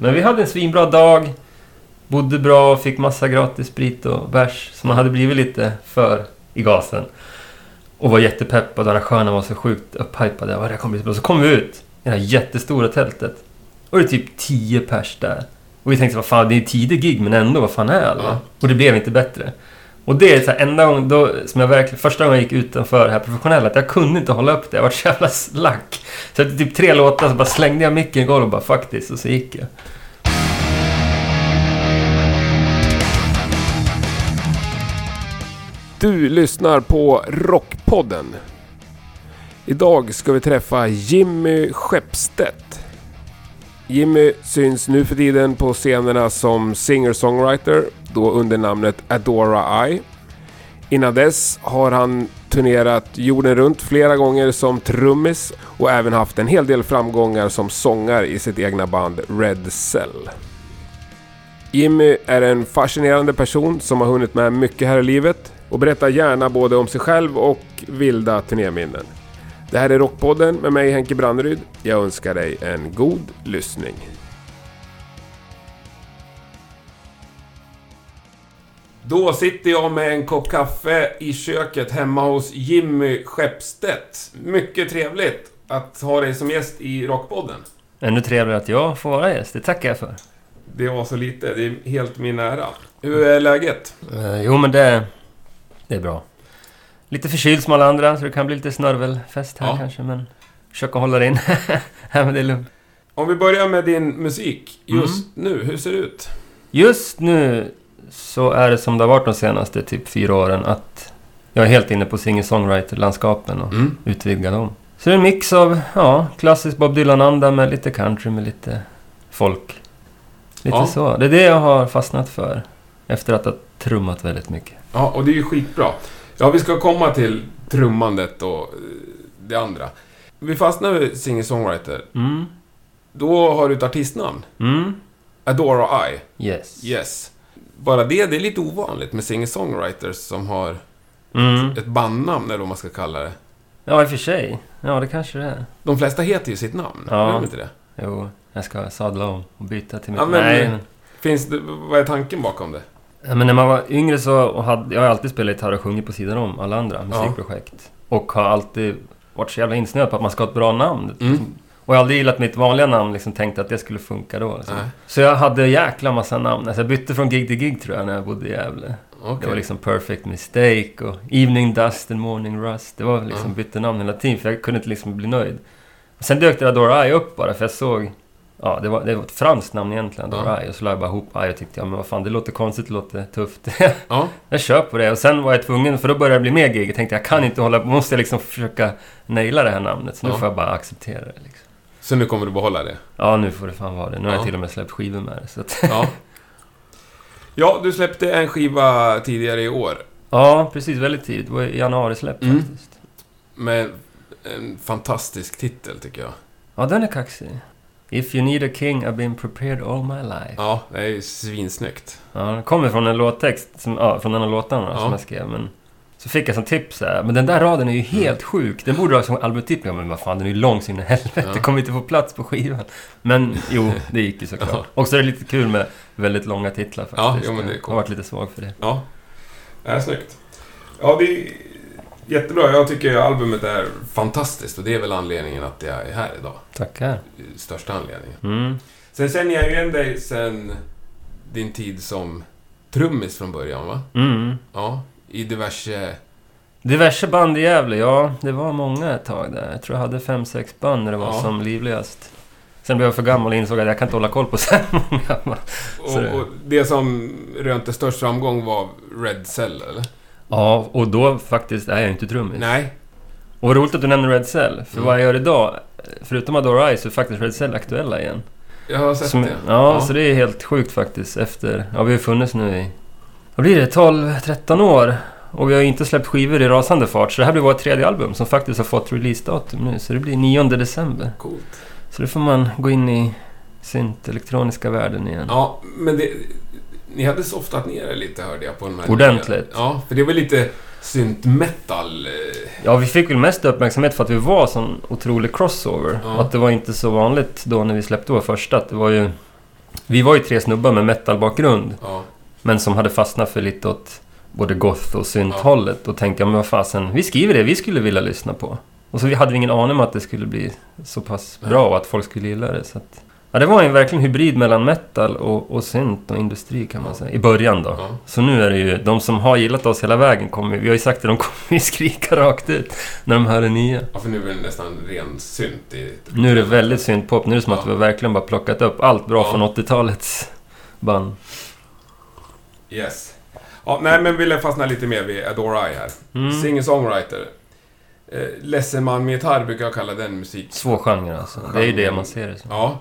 Men vi hade en svinbra dag. Bodde bra och fick massa gratis sprit och bärs. Så man hade blivit lite för i gasen. Och var jättepeppad och arrangörerna var så sjukt upphypade. Bara, det kommer bli så bra. Så kom vi ut i det här jättestora tältet. Och det är typ 10 pers där. Och vi tänkte, vad fan, det är tidig gig men ändå, vad fan är alla? Och det blev inte bättre. Och det är så här, enda gången då, som jag verkligen, första gången jag gick utanför det här professionella, att jag kunde inte hålla upp det. Jag var så jävla slack. Så efter typ tre låtar så bara slängde jag micken i golvet och bara faktiskt, och så gick jag. Du lyssnar på Rockpodden. Idag ska vi träffa Jimmy Skeppstedt. Jimmy syns nu för tiden på scenerna som singer-songwriter, då under namnet Adora Eye. Innan dess har han turnerat jorden runt flera gånger som trummis och även haft en hel del framgångar som sångare i sitt egna band Red Cell. Jimmy är en fascinerande person som har hunnit med mycket här i livet och berättar gärna både om sig själv och vilda turnéminnen. Det här är Rockpodden med mig Henke Branneryd. Jag önskar dig en god lyssning. Då sitter jag med en kopp kaffe i köket hemma hos Jimmy Skeppstedt. Mycket trevligt att ha dig som gäst i Rockpodden. Ännu trevligare att jag får vara gäst, det tackar jag för. Det var så lite, det är helt min ära. Hur är läget? Eh, jo, men det, det är bra. Lite förkyld som alla andra, så det kan bli lite snörvelfest här Ja. kanske, men... Försöka hålla det in. Nej, men det är lugnt. Om vi börjar med din musik just Mm. nu, hur ser det ut? Just nu så är det som det har varit de senaste typ fyra åren, att jag är helt inne på singer-songwriter-landskapen och Mm. utvidga dem. Så det är en mix av, ja, klassisk Bob Dylan-anda med lite country, med lite folk. Lite Ja. så. Det är det jag har fastnat för. Efter att ha trummat väldigt mycket. Ja, och det är ju skitbra. Ja, vi ska komma till trummandet och eh, det andra. Vi fastnar vid singer-songwriter. Mm. Då har du ett artistnamn. Mm. Adora I. Yes. Yes. Bara det, det är lite ovanligt med singer-songwriters som har Mm. ett bandnamn, eller vad man ska kalla det. Ja, i och för sig. Ja, det kanske det är. De flesta heter ju sitt namn, Ja. gör de inte det? Jo, jag ska sadla om och byta till mitt... Ja, men- Nej. Finns det... Vad är tanken bakom det? Ja, men när man var yngre så hade... Jag har alltid spelat gitarr och sjungit på sidan om alla andra musikprojekt. Och har alltid varit så jävla insnöad på att man ska ha ett bra namn. Mm. Och jag har aldrig gillat mitt vanliga namn, liksom tänkte att det skulle funka då. Liksom. Så jag hade jäkla massa namn. Alltså jag bytte från gig till gig tror jag när jag bodde i Gävle. Okej. Det var liksom Perfect Mistake och Evening Dust and Morning Rust. Det var liksom Ja. bytte namn hela tiden för jag kunde inte liksom bli nöjd. Och sen dök det Adora Eye upp bara för jag såg... Ja, det var, det var ett franskt namn egentligen, Ja. Eye. Och så la jag bara ihop Eye och tyckte ja men vad fan det låter konstigt, det låter tufft. Ja. jag kör på det. Och sen var jag tvungen, för då började det bli mer gig. Jag tänkte jag kan inte hålla på, måste jag liksom försöka naila det här namnet. Så nu får jag bara acceptera det liksom. Så nu kommer du behålla det? Ja, nu får det fan vara det. Nu har Ja. jag till och med släppt skivor med det. Så att, Ja. Ja, du släppte en skiva tidigare i år. ja, precis. Väldigt tidigt. Det var i januari släppt Mm. faktiskt. Med en fantastisk titel, tycker jag. Ja, den är kaxig. If you need a king I've been prepared all my life. Ja, det är ju svinsnyggt. Ja, den kommer från en låttext, som, ja, från en av låtarna Ja. som jag skrev. Men så fick jag som tips här, men den där raden är ju helt sjuk. Den borde ha som albumtitel. Ja, Men vad fan, den är ju lång så in i helvete. Ja. Det kommer inte få plats på skivan. Men jo, det gick ju såklart. Ja. Och så är det lite kul med väldigt långa titlar faktiskt. Ja, jo, men det är jag coolt. har varit lite svag för det. Ja, det är snyggt. Ja, det är jättebra. Jag tycker albumet är fantastiskt och det är väl anledningen att jag är här idag. Tackar. Största anledningen. Mm. Sen känner jag ju igen dig sen din tid som trummis från början, va? Mm. Ja, i diverse... Diverse band i Gävle, ja. Det var många ett tag där. Jag tror jag hade fem, sex band när det var Ja. som livligast. Sen blev jag för gammal och insåg att jag kan inte hålla koll på så här många. Och, och det som rönte störst framgång var Red Cell, eller? Ja, och då faktiskt är jag inte trummis. Nej. Och vad roligt att du nämner Red Cell. För Mm. vad jag gör idag, förutom Adore Eyes, så är faktiskt Red Cell aktuella igen. Jag har sett Som, det. ja, så det är helt sjukt faktiskt. Efter... Ja, vi har funnits nu i... Vad blir det? 12-13 år. Och vi har inte släppt skivor i rasande fart. Så det här blir vårt tredje album som faktiskt har fått releasedatum nu. Så det blir 9 december. Coolt. Så då får man gå in i synt elektroniska världen igen. Ja, men det... Ni hade softat ner er lite, hörde jag, på den här... Ordentligt. Ja, för det var lite synt metal. eh, Ja, vi fick väl mest uppmärksamhet för att vi var sån otrolig crossover. Ja. Att det var inte så vanligt då när vi släppte vår första. Att det var ju Vi var ju tre snubbar med metalbakgrund. Ja. Men som hade fastnat för lite åt både goth och synt-hållet. Och tänkte, ja men vad fasen, vi skriver det vi skulle vilja lyssna på. Och så vi hade vi ingen aning om att det skulle bli så pass bra och att folk skulle gilla det. Så att, ja, det var en verkligen hybrid mellan metal och, och synt och industri kan man säga. I början då. Ja. Så nu är det ju, de som har gillat oss hela vägen kommer, vi har ju sagt att de kommer ju skrika rakt ut när de hör det nya. ja, för nu är det nästan ren synt i... Nu är det väldigt syntpop, nu är det som att Ja. vi verkligen bara plockat upp allt bra Ja. från 80-talets band. Yes. Ja, nej, men vill jag fastna lite mer vid Adore I här. Mm. Singer-songwriter. Eh, ledsen man med gitarr brukar jag kalla den musik... Svår alltså. Det är ju det man ser det som. Ja.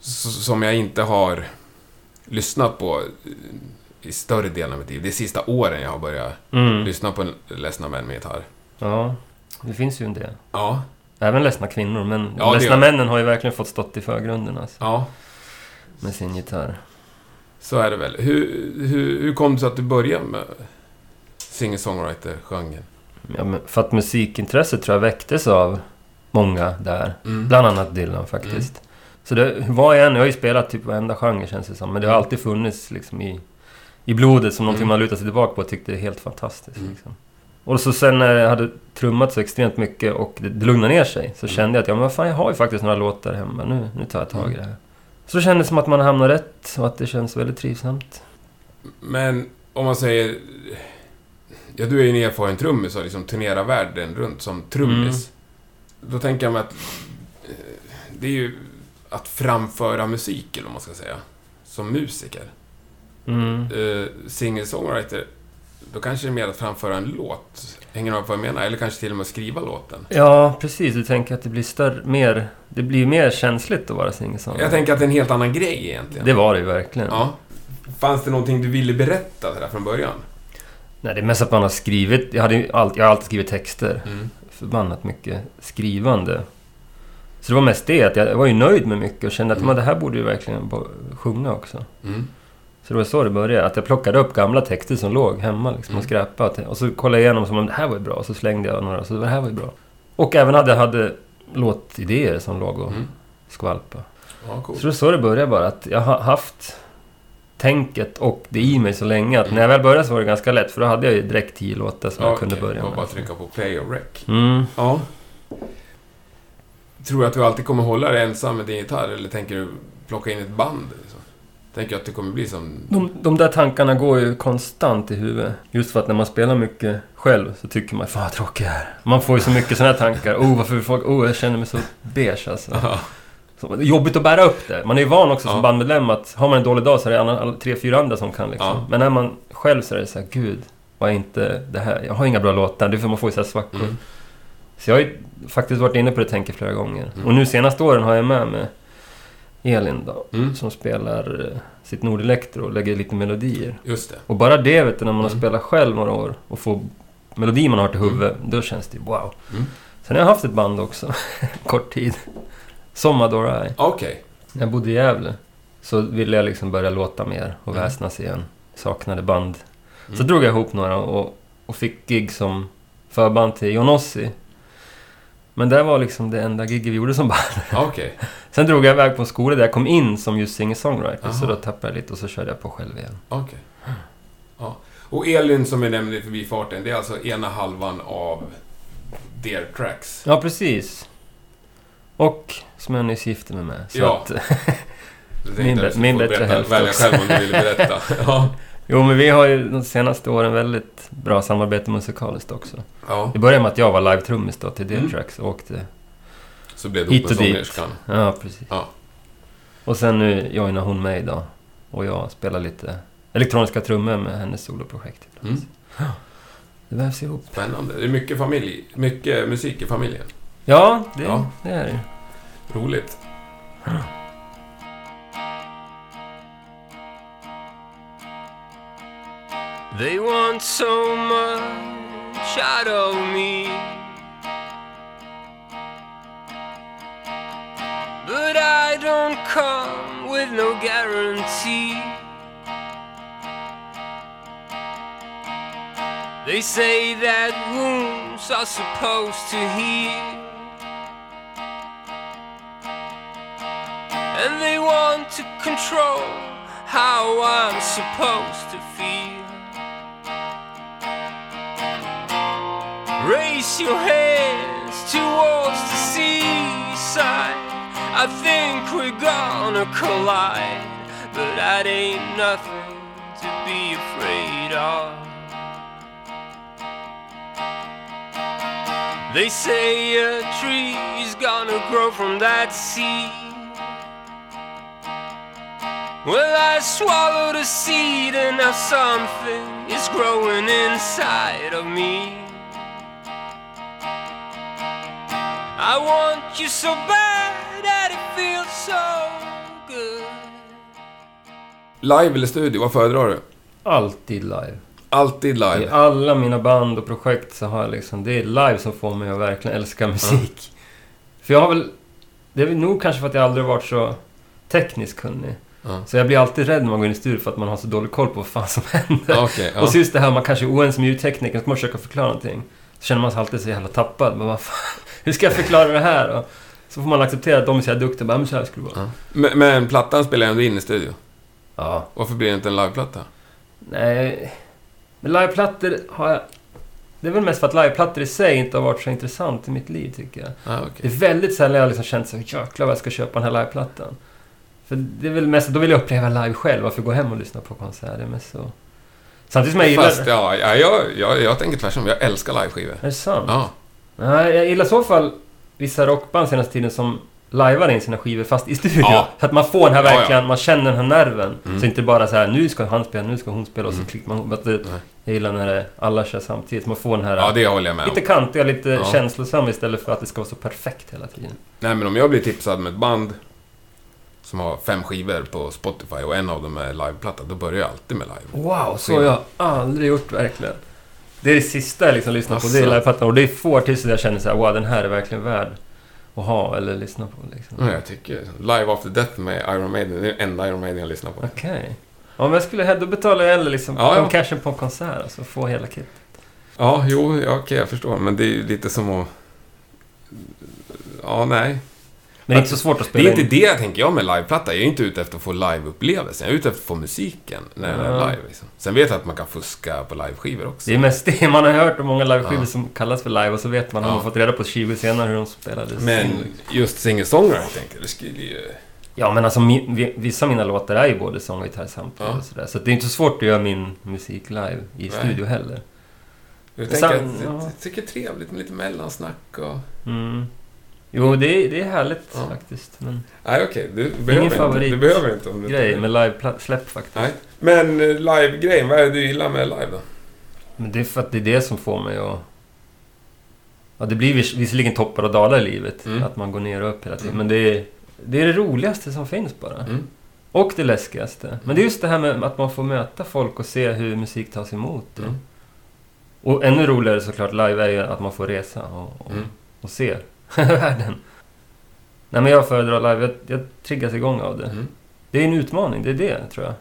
S- som jag inte har lyssnat på eh, i större delen av mitt liv. Det är sista åren jag har börjat Mm. lyssna på Ledsna män med gitarr. Ja, det finns ju en del. Ja. Även ledsna kvinnor, men Ja, ledsna männen har ju verkligen fått stått i förgrunden alltså, Ja, med sin gitarr. Så är det väl. Hur, hur, hur kom det sig att du började med singer-songwriter-genren? Ja, för att musikintresset tror jag väcktes av många där. Mm. Bland annat Dylan faktiskt. Så det var jag än, jag har ju spelat typ varenda genre känns det som. Men det har alltid funnits liksom i, i blodet som någonting Mm. man lutar sig tillbaka på och tyckte är helt fantastiskt. Mm. Liksom. Och så sen när jag hade trummat så extremt mycket och det, det lugnade ner sig så Mm. kände jag att ja, men vad fan, jag har ju faktiskt några låtar hemma. Nu, nu tar jag tag i Mm. det här. Så det kändes som att man hamnade rätt och att det känns väldigt trivsamt. Men om man säger... Ja, du är ju en erfaren trummis och liksom turnerar världen runt som trummis. Då tänker jag mig att... eh, Det är ju att framföra musik, eller vad man ska säga. Som musiker. Mm. Uh, Singer-songwriter, då kanske det är mer att framföra en låt. Hänger med på vad jag menar? Eller kanske till och med skriva låten. Ja, precis. Du tänker att det blir större, mer... Det blir mer känsligt att vara singer Jag tänker att det är en helt annan grej egentligen. Det var det ju verkligen. Ja. Fanns det någonting du ville berätta där från början? Nej, det är mest att man har skrivit... Jag, hade ju allt, jag har alltid skrivit texter. Mm. Förbannat mycket skrivande. Så det var mest det, att jag var ju nöjd med mycket och kände att Mm. men det här borde ju verkligen sjunga också. Mm. Så det var så det började. Att jag plockade upp gamla texter som låg hemma liksom, Mm. och skräpade. Och så kollade jag igenom som om det här var ju bra. Och så slängde jag några, så det här var ju bra. Och även hade jag hade låtidéer som låg och Mm. skvalpade. Ja, coolt. Så det var så det började bara. Att jag har haft tänket och det i mig så länge att när jag väl började så var det ganska lätt. För då hade jag ju direkt tio låtar som Ja, jag kunde börja med. bara att trycka på play och rec. Mm. Ja. Tror du att du alltid kommer hålla dig ensam med din gitarr eller tänker du plocka in ett band? Tänker att det kommer bli som... De, de där tankarna går ju konstant i huvudet. Just för att när man spelar mycket själv så tycker man fan vad tråkig jag är. Man får ju så mycket sådana tankar. Oh, varför folk... Oh, jag känner mig så beige alltså. Ja. Så, jobbigt att bära upp det. Man är ju van också som Ja. bandmedlem att har man en dålig dag så är det alla, alla, tre, fyra andra som kan liksom. Ja. Men när man själv så är det så här, gud, vad är inte det här? Jag har inga bra låtar. Det är för man får ju så här svackor. Mm. Så jag har ju faktiskt varit inne på det tänket flera gånger. Mm. Och nu senaste åren har jag med mig Elin då. Mm. Som spelar eh, sitt Nordelektro och lägger lite melodier. Just det. Och bara det vet du, när man har Mm. spelat själv några år och får melodi man har till huvudet, då känns det wow. Mm. Sen har jag haft ett band också, kort tid. Som. Okej. När jag bodde i Gävle så ville jag liksom börja låta mer och Mm. väsnas igen. Saknade band. Så Mm. drog jag ihop några och, och fick gig som förband till Jonossi. Men det var liksom det enda gig vi gjorde som band. Okej. Sen drog jag iväg på en skola där jag kom in som just singer-songwriter. Så då tappade jag lite och så körde jag på själv igen. Okej. Ja. Och Elin som vi nämnde i förbifarten, det är alltså ena halvan av Dear Tracks. Ja, precis. Och som jag nyss gifte mig med. Så Ja. att, Min min bättre hälft Välja själv om du vill berätta. ja. Jo, men vi har ju de senaste åren väldigt bra samarbete musikaliskt också. ja. Det började med att jag var live-trummis då till Mm. Deltrax och åkte... Så blev det Hit ihop med och dit. sångerskan. Ja, precis. Ja. Och sen nu joinar hon mig då. Och jag spelar lite elektroniska trummor med hennes soloprojekt. Mm. Det vävs ihop. Spännande. Det är mycket familj, mycket musik i familjen. Ja, det, Ja. det är det. Roligt. They want so much out of me. But I don't come with no guarantee. They say that wounds are supposed to heal. And they want to control how I'm supposed to feel. Raise your hands towards the seaside. I think we're gonna collide, but that ain't nothing to be afraid of. They say a tree's gonna grow from that seed. Well, I swallowed a seed and now something is growing inside of me. I want you so bad that it feels so good. Live eller studio, vad föredrar du? Alltid live. Alltid I live. alla mina band och projekt så har jag liksom... Det är live som får mig att verkligen älska musik. För jag har väl... Det är väl nog kanske för att jag aldrig varit så tekniskt kunnig. Ja. Så jag blir alltid rädd när man går in i studio för att man har så dålig koll på vad fan som händer. Okej, ja. Och så just det här, man kanske är oense med ljudtekniken, så ska man försöka förklara någonting. Så känner man sig alltid så jävla tappad. Men vad fan, hur ska jag förklara det här? Och så får man acceptera att de är så här duktiga. Bara, men så här skulle det vara. Ja. Men, men plattan spelar ändå in i studio. Ja. Varför blir det inte en liveplatta? Nej... Men liveplattor har jag... Det är väl mest för att liveplattor i sig inte har varit så intressant i mitt liv, tycker jag. Ah, Det okej. är väldigt sällan jag liksom känt så jäklar vad jag ska köpa den här liveplattan. För det är väl mest, då vill jag uppleva live själv. Varför gå hem och lyssna på konserter? Men så... Samtidigt som jag gillar... Fast ja, ja jag, jag, jag tänker tvärtom. Jag älskar liveskivor. Är det sant? Ja. Nej, jag gillar i så fall vissa rockband senaste tiden som lajvar in sina skivor fast i studio. Ja. Så att man får den här Ja, ja. verkligen, man känner den här nerven. Mm. Så inte bara så här, nu ska han spela, nu ska hon spela och så Mm. klickar man ihop. Jag gillar när det, alla kör samtidigt. Så man får den här ja, det håller jag med lite kantiga, lite Ja. känslosamma istället för att det ska vara så perfekt hela tiden. Nej, men om jag blir tipsad med ett band som har fem skivor på Spotify och en av dem är liveplatta, då börjar jag alltid med live. Wow, så har jag aldrig gjort verkligen. Det är det sista jag liksom lyssnar på, det är Asså. liveplattan. Och det är få artister jag känner så här, wow, den här är verkligen värd att ha eller lyssna på. Liksom. Ja, jag tycker Live After Death med Iron Maiden, det är den enda Iron Maiden jag lyssnar på. Okej. Ja, men jag skulle då betalar jag hellre liksom Ja, ja. ja, cashen på en konsert, alltså få hela kit. Ja, jo, ja, okej, jag förstår. Men det är ju lite som att... Ja, nej. Det är inte så svårt att Det spela är inte in. det jag tänker jag med liveplatta. Jag är inte ute efter att få liveupplevelsen. Jag är ute efter att få musiken när den är live. Liksom. Sen vet jag att man kan fuska på liveskivor också. Det är mest det man har hört om många liveskivor Ja. som kallas för live och så vet man, har Ja. man fått reda på 20 senare hur de spelades. Men just singer-songwriting, tänkte jag, det skulle ju... Ja, men alltså vissa av mina låtar är ju både sång och gitarr samtidigt Ja. och sådär. Så det är inte så svårt att göra min musik live i studio heller. Jag Sen- tänker ja. jag tycker det är trevligt med lite mellansnack och... Mm. Jo, det är, det är härligt Ja. faktiskt. Men Nej, okej. Du behöver inte. Du behöver inte om du grej med live-släpp faktiskt. Nej. Men eh, live-grejen, vad är det du gillar med live då? Men det är för att det är det som får mig att... Ja, det blir vis- visserligen toppar och dalar i livet. Mm. Att man går ner och upp hela tiden. Mm. Men det är, det är det roligaste som finns bara. Mm. Och det läskigaste. Men det är just det här med att man får möta folk och se hur musik tas emot. Mm. Och ännu roligare såklart live är ju att man får resa och, och, Mm. och se världen. Nej men jag föredrar live. Jag, jag triggas igång av det. Mm. Det är en utmaning, det är det tror jag.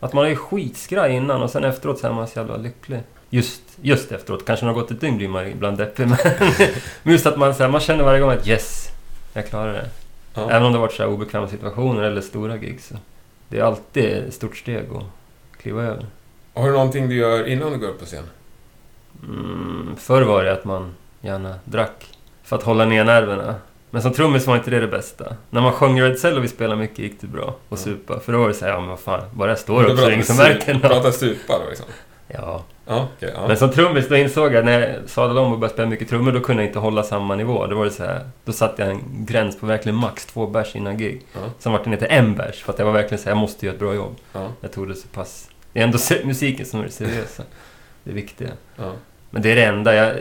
Att man är skitskraj innan och sen efteråt så är man så jävla lycklig. Just, just efteråt. Kanske när det har gått ett dygn blir man ibland deppig. Men, men just att man, så här, man känner varje gång att yes, jag klarar det. Ja. Även om det har varit så här obekväma situationer eller stora gig. Så det är alltid ett stort steg att kliva över. Har du någonting du gör innan du går upp på scen? Mm, förr var det att man gärna drack för att hålla ner nerverna. Men som trummis var inte det det bästa. När man sjöng Red Cell och vi spelade mycket gick det bra att Ja. supa. För då var det så här, ja men vad fan, bara jag står upp så är det ingen som märker Du något. pratar supa då liksom? Ja. Ja, okej. ja. Men som trummis, då insåg jag när jag sadlade om och började spela mycket trummor, då kunde jag inte hålla samma nivå. Då var det så här, då satte jag en gräns på verkligen max två bärs innan gig. Ja. Sen var det ner till en bärs, för att jag var verkligen så här, jag måste göra ett bra jobb. Ja. Jag tog det så pass... Det är ändå musiken som är det seriösa. Det viktiga. Ja. Men det är det enda. Jag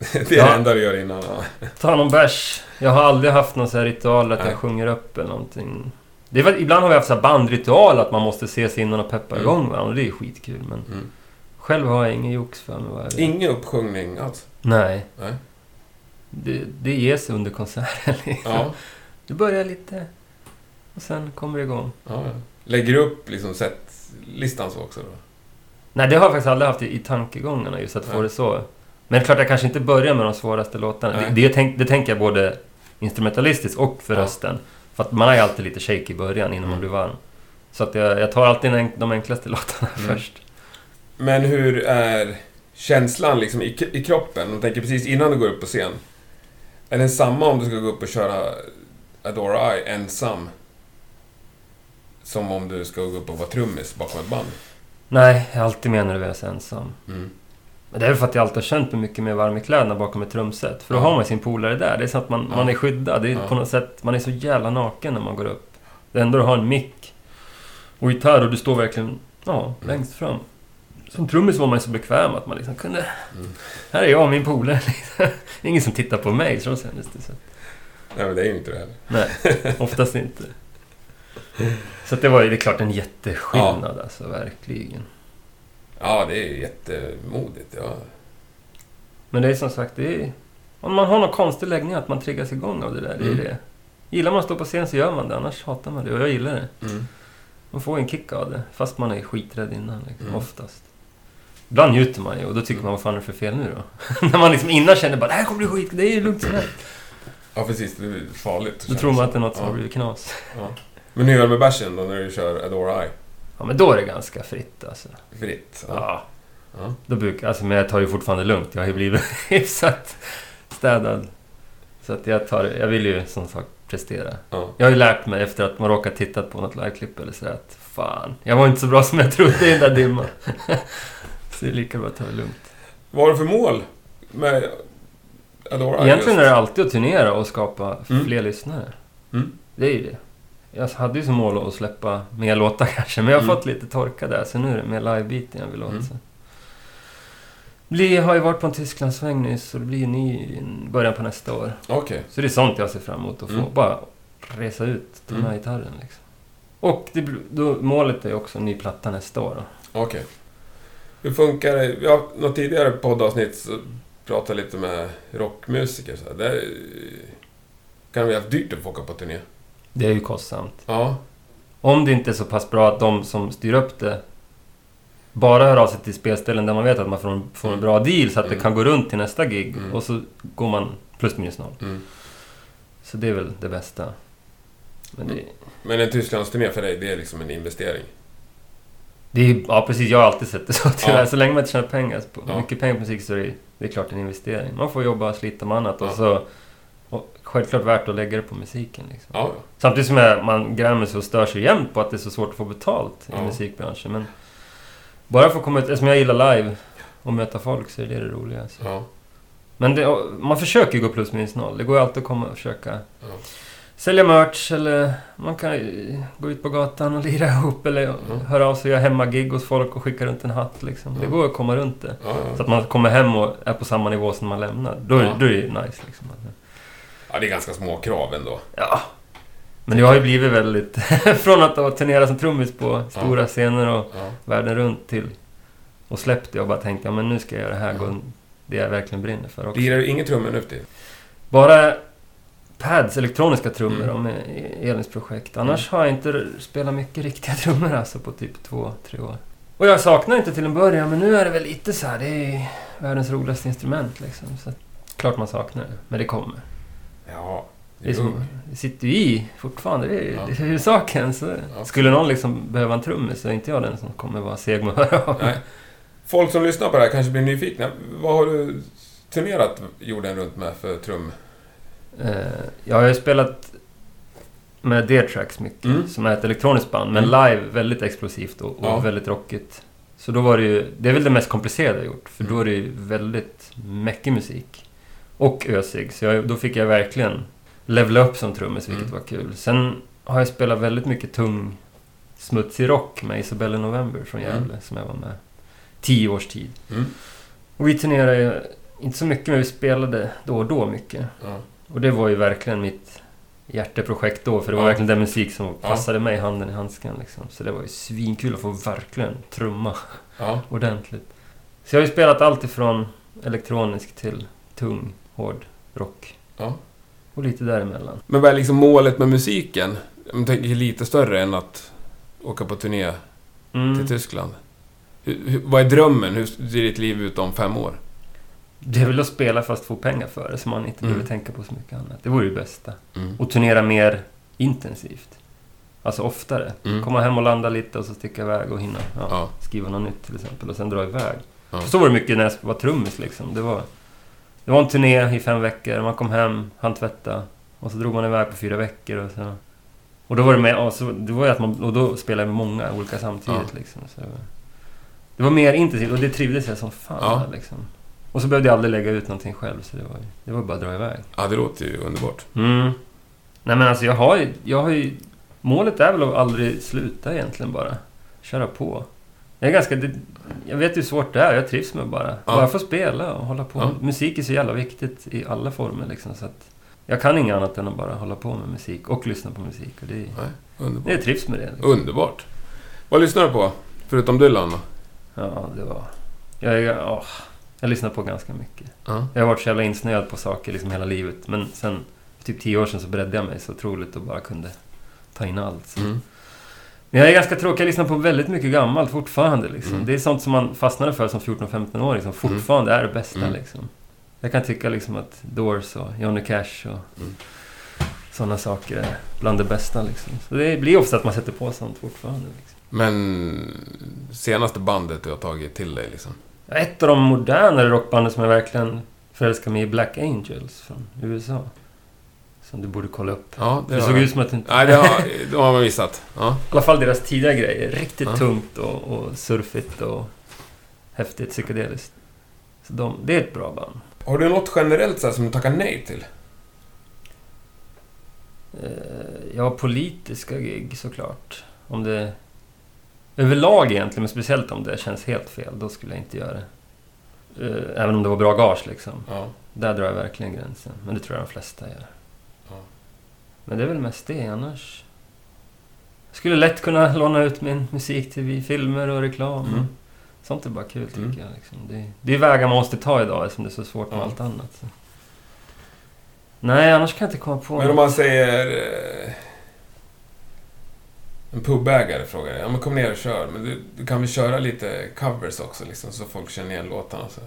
Det är Ja. det enda du gör innan. Ja. tar någon bärs. Jag har aldrig haft någon så här ritual att Nej. jag sjunger upp eller någonting. Det är, ibland har vi haft så bandritual att man måste ses innan och peppa Mm. igång varandra. Och det är skitkul. Men Mm. själv har jag ingen jox för mig. Ingen uppsjungning alls? Nej. Nej. Det, det ges under konserten. Liksom. Ja. Det börjar lite och sen kommer det igång. ja. ja. Lägger du upp liksom set-listan så också då? Nej, det har jag faktiskt aldrig haft i, i tankegångarna just att få Nej. det så. Men det är klart, jag kanske inte börjar med de svåraste låtarna. Nej. Det, det, tänk, det tänker jag både instrumentalistiskt och för Ja. rösten. För att man är alltid lite shake i början innan man Mm. blir varm. Så att jag, jag tar alltid den, de enklaste låtarna Mm. först. Men hur är känslan liksom i, i kroppen? Om tänker precis innan du går upp på scen. Är den samma om du ska gå upp och köra Adora I ensam? Som om du ska gå upp och vara trummis bakom ett band? Nej, jag är alltid mer nervös ensam. Mm. Men det är för att jag alltid har känt mig mycket mer varm i kläderna bakom ett trumset. För då Ja. har man sin polare där. Det är så att man, Ja. man är skyddad. Det är Ja. på något sätt, man är så jävla naken när man går upp. Det enda du har en mick och gitarr och du står verkligen ja, längst fram. Som trummis var man ju så bekväm att man liksom kunde... Mm. Här är jag och min polare. Liksom. Det är ingen som tittar på mig, så kändes det. Så. Nej, men det är ju inte det heller. Nej, oftast inte. Så det var ju det är klart en jätteskillnad alltså, verkligen. Ja, det är jättemodigt. Ja. Men det är som sagt, det är... Om man har någon konstig läggning, att man triggas igång av det där. Det är Mm. det. Gillar man att stå på scen så gör man det, annars hatar man det. Och jag gillar det. Mm. Man får en kick av det, fast man är skiträdd innan. Liksom, Mm. Oftast. Ibland njuter man ju och då tycker man, vad fan är det för fel nu då? När man liksom innan känner bara, det här kommer bli skit, det är ju lugnt sådär. ja, precis. Det är farligt. Då tror man att det är något som Ja. har blivit knas. Ja. Men hur gör du med bärsen då, när du kör Adora I? Ja, men då är det ganska fritt alltså. Fritt? Ja. Ja. Då brukar, alltså, men jag tar ju fortfarande lugnt. Jag har ju blivit hyfsat städad. Så att jag tar, jag vill ju som sagt prestera. ja. Jag har ju lärt mig efter att man råkat titta på något liveklipp eller sådär att fan, jag var inte så bra som jag trodde i den där dimman. så det är lika bra att ta det lugnt. Vad har du för mål med Adora? Egentligen är just? det alltid att turnera och skapa Mm. fler lyssnare. Mm. Det är ju det. Jag hade ju som mål att släppa mer låtar kanske, men jag har Mm. fått lite torka där. Så nu är det mer live-biten jag vill åt. Mm. Bli, har ju varit på en Tysklandssväng nyss och det blir ny i början på nästa år. Okej. Så det är sånt jag ser fram emot att få. Mm. Bara resa ut, ta med Mm. gitarren liksom. Och det, då, målet är ju också en ny platta nästa år. Okej. Hur funkar det? Vi har något tidigare poddavsnitt så pratade lite med rockmusiker. Så här. Det kan bli haft dyrt att få åka på turné. Det är ju kostsamt. Ja. Om det inte är så pass bra att de som styr upp det bara hör av sig till spelställen där man vet att man får en, får en bra deal så att Mm. det kan gå runt till nästa gig. Mm. Och så går man plus minus noll. Mm. Så det är väl det bästa. Men det, Men en Tysklandsturné för dig, det är liksom en investering? det är Ja, precis. Jag har alltid sett det så tyvärr. Ja. Så länge man inte tjänar pengar på, Ja. mycket pengar på musik så är det, det är klart en investering. Man får jobba och slita med annat och Ja. så... Och självklart värt att lägga det på musiken. Liksom. Ja. Samtidigt som jag, man grämer sig och stör sig jämt på att det är så svårt att få betalt i Ja. musikbranschen. Men bara för att komma ut, eftersom jag gillar live och möta folk så är det det roliga. Ja. Men det, man försöker ju gå plus minus noll. Det går ju alltid att komma och försöka Ja. sälja merch eller man kan gå ut på gatan och lira ihop eller Mm. höra av sig och göra hemmagig hos folk och skicka runt en hatt liksom. Det Ja. går att komma runt det. Ja, Så att man kommer hem och är på samma nivå som man lämnar. Då är, då är det nice liksom. Ja, det är ganska små krav ändå. Ja. Men det har ju blivit väldigt... från att ha turnerat som trummis på stora scener och Ja. världen runt till... Och släppte jag och bara tänkte, ja men nu ska jag göra det här, Ja. gå det jag verkligen brinner för också. Lirar du inga trummor nu tiden? Bara pads, elektroniska trummor, Mm. om Elins projekt. Annars har jag inte spelat mycket riktiga trummor alltså på typ två, tre år. Och jag saknar inte till en början, men nu är det väl lite så här, det är världens roligaste instrument liksom. Så klart man saknar det, men det kommer. Ja. Det, som, det sitter ju i fortfarande, det är, Ja. det är ju saken. Så Ja. Skulle någon liksom behöva en trummis så är inte jag den som kommer vara seg med att höra av Nej. Folk som lyssnar på det här kanske blir nyfikna. Vad har du turnerat jorden runt med för trum? Eh, Jag har ju spelat med Dear Tracks mycket, Mm. som är ett elektroniskt band, men Mm. live väldigt explosivt och, och Ja. väldigt rockigt. Så då var det ju, det är väl det mest komplicerade jag gjort, för Mm. då är det ju väldigt mäckig musik. Och ösig, så jag, då fick jag verkligen levela upp som trummis, vilket Mm. var kul. Sen har jag spelat väldigt mycket tung, smutsig rock med Isabella November från Mm. Gävle, som jag var med tio års tid. Mm. Och vi turnerade inte så mycket, men vi spelade då och då mycket. Ja. Och det var ju verkligen mitt hjärteprojekt då, för det var Ja. verkligen den musik som Ja. passade mig handen i handsken. Liksom. Så det var ju svinkul att få verkligen trumma ja. ordentligt. Så jag har ju spelat allt ifrån elektronisk till tung, hård rock. Ja. Och lite däremellan. Men vad är liksom målet med musiken? Jag tänker lite större än att åka på turné Mm. till Tyskland. Hur, hur, vad är drömmen? Hur ser ditt liv ut om fem år? Det är väl att spela fast få pengar för det, så man inte Mm. behöver tänka på så mycket annat. Det vore det bästa. Mm. Och turnera mer intensivt. Alltså oftare. Mm. Komma hem och landa lite och så sticka iväg och hinna ja, Ja. skriva något nytt till exempel och sen dra iväg. Ja. Så var det mycket när jag var trummis liksom. Det var, det var en turné i fem veckor, man kom hem, hann tvätta och så drog man iväg på fyra veckor och så... Och då var det med, och så, det var att man, och då spelade jag med många olika samtidigt liksom. Så det, var, mer intensivt och det trivdes jag som fan Ja. liksom. Och så behövde jag aldrig lägga ut någonting själv så det var, det var bara att dra iväg. ja, det låter ju underbart. Mm. Nej men alltså jag har ju, jag har ju... Målet är väl att aldrig sluta egentligen bara. Köra på. Jag är ganska... det- Jag vet hur svårt det är, jag trivs med bara. Ja. Bara få spela och hålla på. Ja. Musik är så jävla viktigt i alla former liksom så att... Jag kan inget annat än att bara hålla på med musik och lyssna på musik. Och det, Nej, underbart. jag trivs med det. Liksom. Underbart. Vad lyssnar du på? Förutom Dylan då? Ja, det var... Jag, ja, jag lyssnar på ganska mycket. Ja. Jag har varit så jävla insnöad på saker liksom hela livet. Men sen, för typ tio år sedan så bredde jag mig så otroligt och bara kunde ta in allt. Mm. Men jag är ganska tråkig. Jag lyssnar på väldigt mycket gammalt fortfarande. Liksom. Mm. Det är sånt som man fastnade för som 14-15-åring som fortfarande är det bästa. Mm. Liksom. Jag kan tycka liksom att Doors och Johnny Cash och Mm. sådana saker är bland det bästa. Liksom. Så det blir ofta att man sätter på sånt fortfarande. Liksom. Men senaste bandet du har tagit till dig liksom? Ett av de modernare rockbanden som jag verkligen förälskar mig i, Black Angels från USA. Som du borde kolla upp. Ja, Det, har såg jag. ut som att du inte... Nej, det har, det har man missat. Ja. I alla fall deras tidiga grejer. Riktigt Ja. tungt och, och surfigt och häftigt psykedeliskt. Så de, det är ett bra band. Har du något generellt så här, som du tackar nej till? Eh, ja, politiska gig såklart. Om det... Överlag egentligen, men speciellt om det känns helt fel, då skulle jag inte göra det. Eh, även om det var bra gage liksom. Ja. Där drar jag verkligen gränsen. Men det tror jag de flesta gör. Men det är väl mest det annars. Jag skulle lätt kunna låna ut min musik till filmer och reklam. Mm. Sånt är bara kul tycker Mm. jag. Liksom. Det, det är vägar man måste ta idag eftersom det är så svårt med Ja. allt annat. Så. Nej, annars kan jag inte komma på Men om man säger... Eh, en pubägare frågar ja men kom ner och kör. Men du, du kan väl köra lite covers också liksom, så folk känner igen låtarna? Så.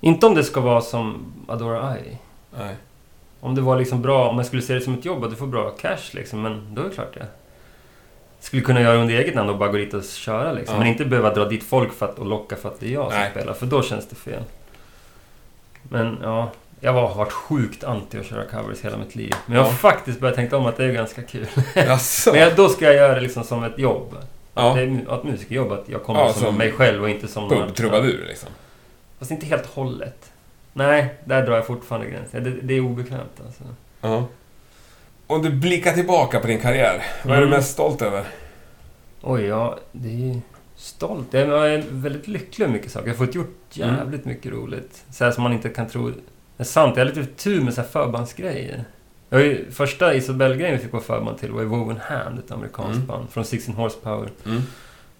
Inte om det ska vara som Adora Eye. Nej. Om det var liksom bra, om jag skulle se det som ett jobb att du får bra cash liksom, men då är det klart jag skulle kunna göra under eget namn och bara gå dit och köra liksom. Ja. Men inte behöva dra dit folk för att, och locka för att det är jag som Nej. spelar, för då känns det fel. Men ja, jag har varit sjukt anti att köra covers hela mitt liv. Men jag har Ja. faktiskt börjat tänka om att det är ganska kul. Jaså? Men jag, då ska jag göra det liksom som ett jobb. Ja. Det är ett musikerjobb, att jag kommer Ja, som, som mig själv och inte som någon Pubtrubadur liksom? Fast inte helt hållet. Nej, där drar jag fortfarande gränsen. Det, det är obekvämt alltså. Ja. Om du blickar tillbaka på din karriär, vad är du Mm. mest stolt över? Oj, ja, det är ju stolt. Jag är väldigt lycklig med mycket saker. Jag har fått gjort Mm. jävligt mycket roligt. Så här som man inte kan tro är sant. Jag har lite tur med så här förbandsgrejer. Jag har ju, första Isobel-grejen vi fick vara förband till var ju Woven Hand, ett amerikanskt Mm. band från 16 Horsepower. Mm.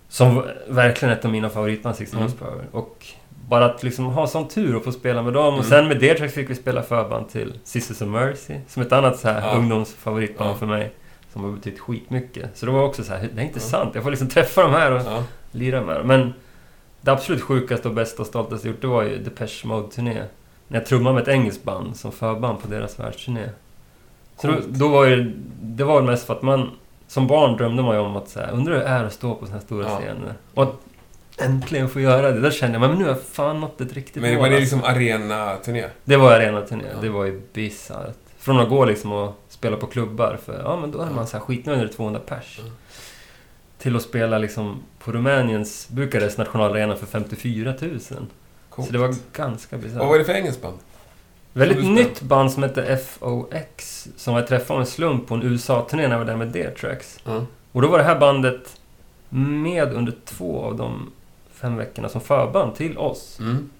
Som var verkligen ett av mina favoritband, 16 Mm. Horsepower. Och bara att liksom ha sån tur att få spela med dem. Och Mm. sen med Deatrax fick vi spela förband till Sisters of Mercy. Som ett annat så här Ja. ungdomsfavoritband Ja. för mig. Som har betytt skitmycket. Så det var också så här, det är inte Ja. sant. Jag får liksom träffa de här och Ja. lira med dem. Men det absolut sjukaste och bästa och stoltaste jag gjort, det var ju Depeche Mode-turné. När jag trummade med ett engelskt band som förband på deras världsturné. Så då, då var ju, det var mest för att man... Som barn drömde man ju om att så här, undrar hur det är att stå på såna här stora scener. Och att äntligen få göra det. Då kände jag, men nu har jag fan nått ett riktigt Men var det alltså. liksom arena-turné? Det var arenaturné. Ja. Det var ju bisarrt. Från att gå liksom och spela på klubbar för, ja men då är man så här skitnöjd när det är 200 pers. Ja. Till att spela liksom på Rumäniens, Bukarest nationalarena för 54 000. Coolt. Så det var ganska bisarrt. Vad var det för engelskt band? Väldigt nytt band som hette FOX. Som jag träffade av en slump på en USA-turné när jag var där med Deatrax. Ja. Och då var det här bandet med under två av de fem veckorna som förband till oss. Mm.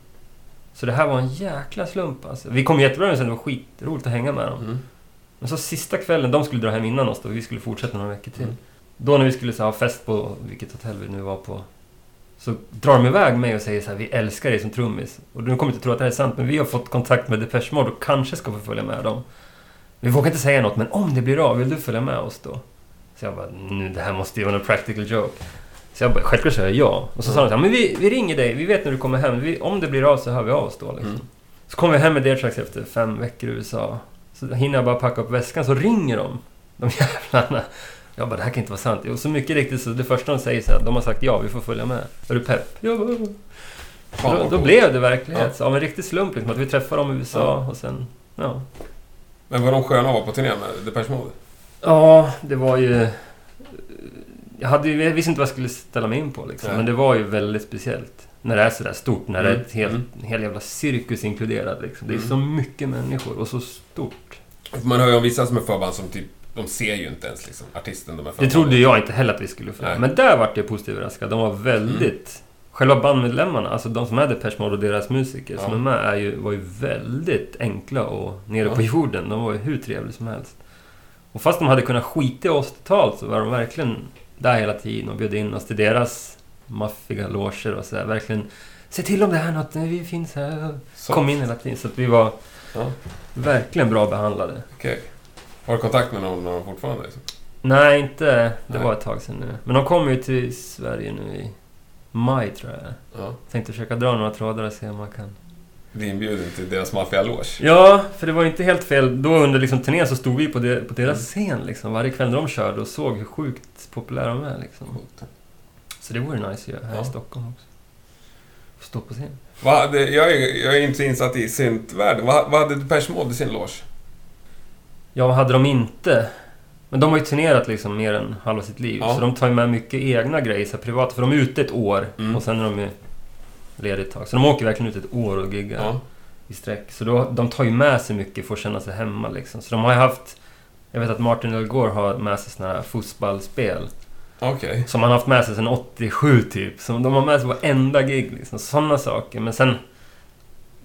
Så det här var en jäkla slump alltså. Vi kom jättebra överens, det var skitroligt att hänga med dem. Mm. Men så sista kvällen, de skulle dra hem innan oss då, vi skulle fortsätta några veckor till. Mm. Då när vi skulle så, ha fest på vilket hotell vi nu var på. Så drar de iväg mig och säger så här, vi älskar dig som trummis. Och du kommer inte tro att det här är sant, men vi har fått kontakt med Depeche Mode och kanske ska få följa med dem. Vi vågar inte säga något, men om det blir av, vill du följa med oss då? Så jag bara, nu det här måste ju vara en practical joke. Så jag bara, självklart säger jag ja. Och så sa de så här, men vi, vi ringer dig, vi vet när du kommer hem. Vi, om det blir av så hör vi av oss då liksom. Mm. Så kommer jag hem med Deatrax efter fem veckor i USA. Så hinner jag bara packa upp väskan, så ringer de De jävlarna. Jag bara, det här kan inte vara sant. Och så mycket riktigt så det första de säger så här, de har sagt ja, vi får följa med. Är du pepp? Ja. Fan, Då, då blev det verklighet. Så av en riktig slump liksom, att vi träffade dem i USA och sen... Ja. Men var de sköna att vara på turné med Depeche Mode? Ja, det var ju... Jag, hade, jag visste inte vad jag skulle ställa mig in på liksom. Men det var ju väldigt speciellt. När det är sådär stort. När det är Mm, ett helt, mm. en hel jävla cirkus inkluderad liksom. Det är Mm. så mycket människor och så stort. Man hör ju om vissa som är förband som typ... De ser ju inte ens liksom artisten de är Det förband trodde jag inte heller att vi skulle få. Men där vart jag positivt överraskad. De var väldigt... Själva bandmedlemmarna, alltså de som är Depeche Mode och deras musiker som Ja. är med, är ju, var ju väldigt enkla och nere Ja. på jorden. De var ju hur trevliga som helst. Och fast de hade kunnat skita i oss totalt så var de verkligen där hela tiden och bjöd in oss till deras maffiga loger och så här, Verkligen Se till om det är något, vi finns här. Så, Kom in hela tiden. Så att vi var Ja, verkligen bra behandlade. okej. Har du kontakt med någon dem fortfarande? Liksom? Nej, inte... Det Nej. var ett tag sedan nu. Men de kommer ju till Sverige nu i maj, tror jag. Ja. Tänkte försöka dra några trådar och se om man kan... Bli inbjuden till deras maffialoge? Ja, för det var ju inte helt fel. Då under liksom turnén så stod vi på, de, på deras scen liksom. Varje kväll när de körde och såg hur sjukt populära de är liksom. Så det vore nice att göra här Ja. i Stockholm också. Få Stå på scen. Vad hade, jag, är, jag är inte så insatt i syntvärlden. Vad, vad hade Depeche Mode i sin loge? Ja, vad hade de inte? Men de har ju turnerat liksom mer än halva sitt liv. Ja. Så de tar ju med mycket egna grejer, så här, privata. För de är ute ett år Mm. och sen är de ju lediga ett tag. Så de åker verkligen ut ett år och giggar Ja. i sträck. Så då, de tar ju med sig mycket för att känna sig hemma liksom. Så de har ju haft... Jag vet att Martin Elgore har med sig såna här fotbollsspel. Okej. Som han har haft med sig sedan 87 typ. Som de har med sig varenda gig liksom. Sådana saker. Men sen...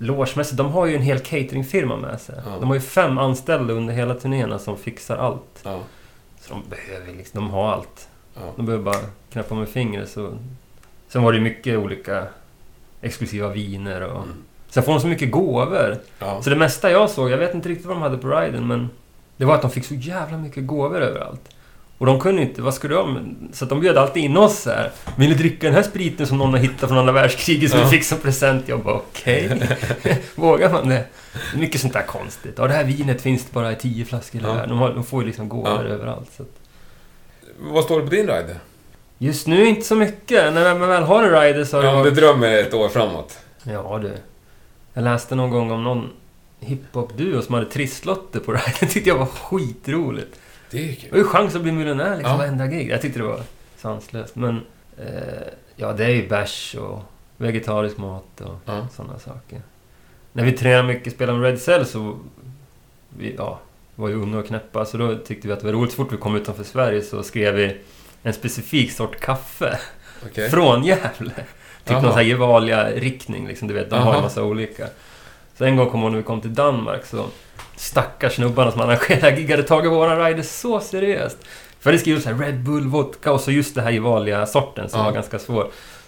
Logemässigt, de har ju en hel cateringfirma med sig. Ja. De har ju fem anställda under hela turnéerna som fixar allt. Ja. Så de behöver liksom, de har allt. Ja. De behöver bara knäppa med fingret så... Sen var det ju mycket olika exklusiva viner och... Mm. Sen får de så mycket gåvor. Ja. Så det mesta jag såg, jag vet inte riktigt vad de hade på riden, men... Det var att de fick så jävla mycket gåvor överallt. Och de kunde inte, vad skulle de... Så att de bjöd alltid in oss så här. Vill ni dricka den här spriten som någon har hittat från andra världskriget som Ja. vi fick som present? Jag bara okej. Vågar man det? Mycket sånt där konstigt. Ja, det här vinet finns det bara i tio flaskor Ja. här. De, har, de får ju liksom gåvor Ja. överallt. Så att. Vad står det på din ride? Just nu inte så mycket. När man väl har en rider så har det Ja, varit... du drömmer ett år framåt. Ja du. Jag läste någon gång om någon hiphop-duo som hade trisslotter på riden. Det tyckte jag var skitroligt. Det är Det kul. var ju chans att bli miljonär liksom Ja. varenda gig. Jag tyckte det var sanslöst. Men eh, ja, det är ju bärs och vegetarisk mat och Ja. sådana saker. När vi tränade mycket, spelade med Red Cell så... Vi, ja, var ju unga och knäppa så då tyckte vi att det var roligt. Så fort vi kom utanför Sverige så skrev vi en specifik sort kaffe. Okej. Från Gävle. Typ Jaha. någon sån här Gevalia-riktning liksom, du vet. De har Jaha. en massa olika. Så en gång kom hon när vi kom till Danmark så... Stackars snubbarna som arrangerade gig hade tagit våran rider så seriöst. För det skrivit så här Red Bull, vodka och så just det här Gevalia-sorten som Ja. var ganska svår.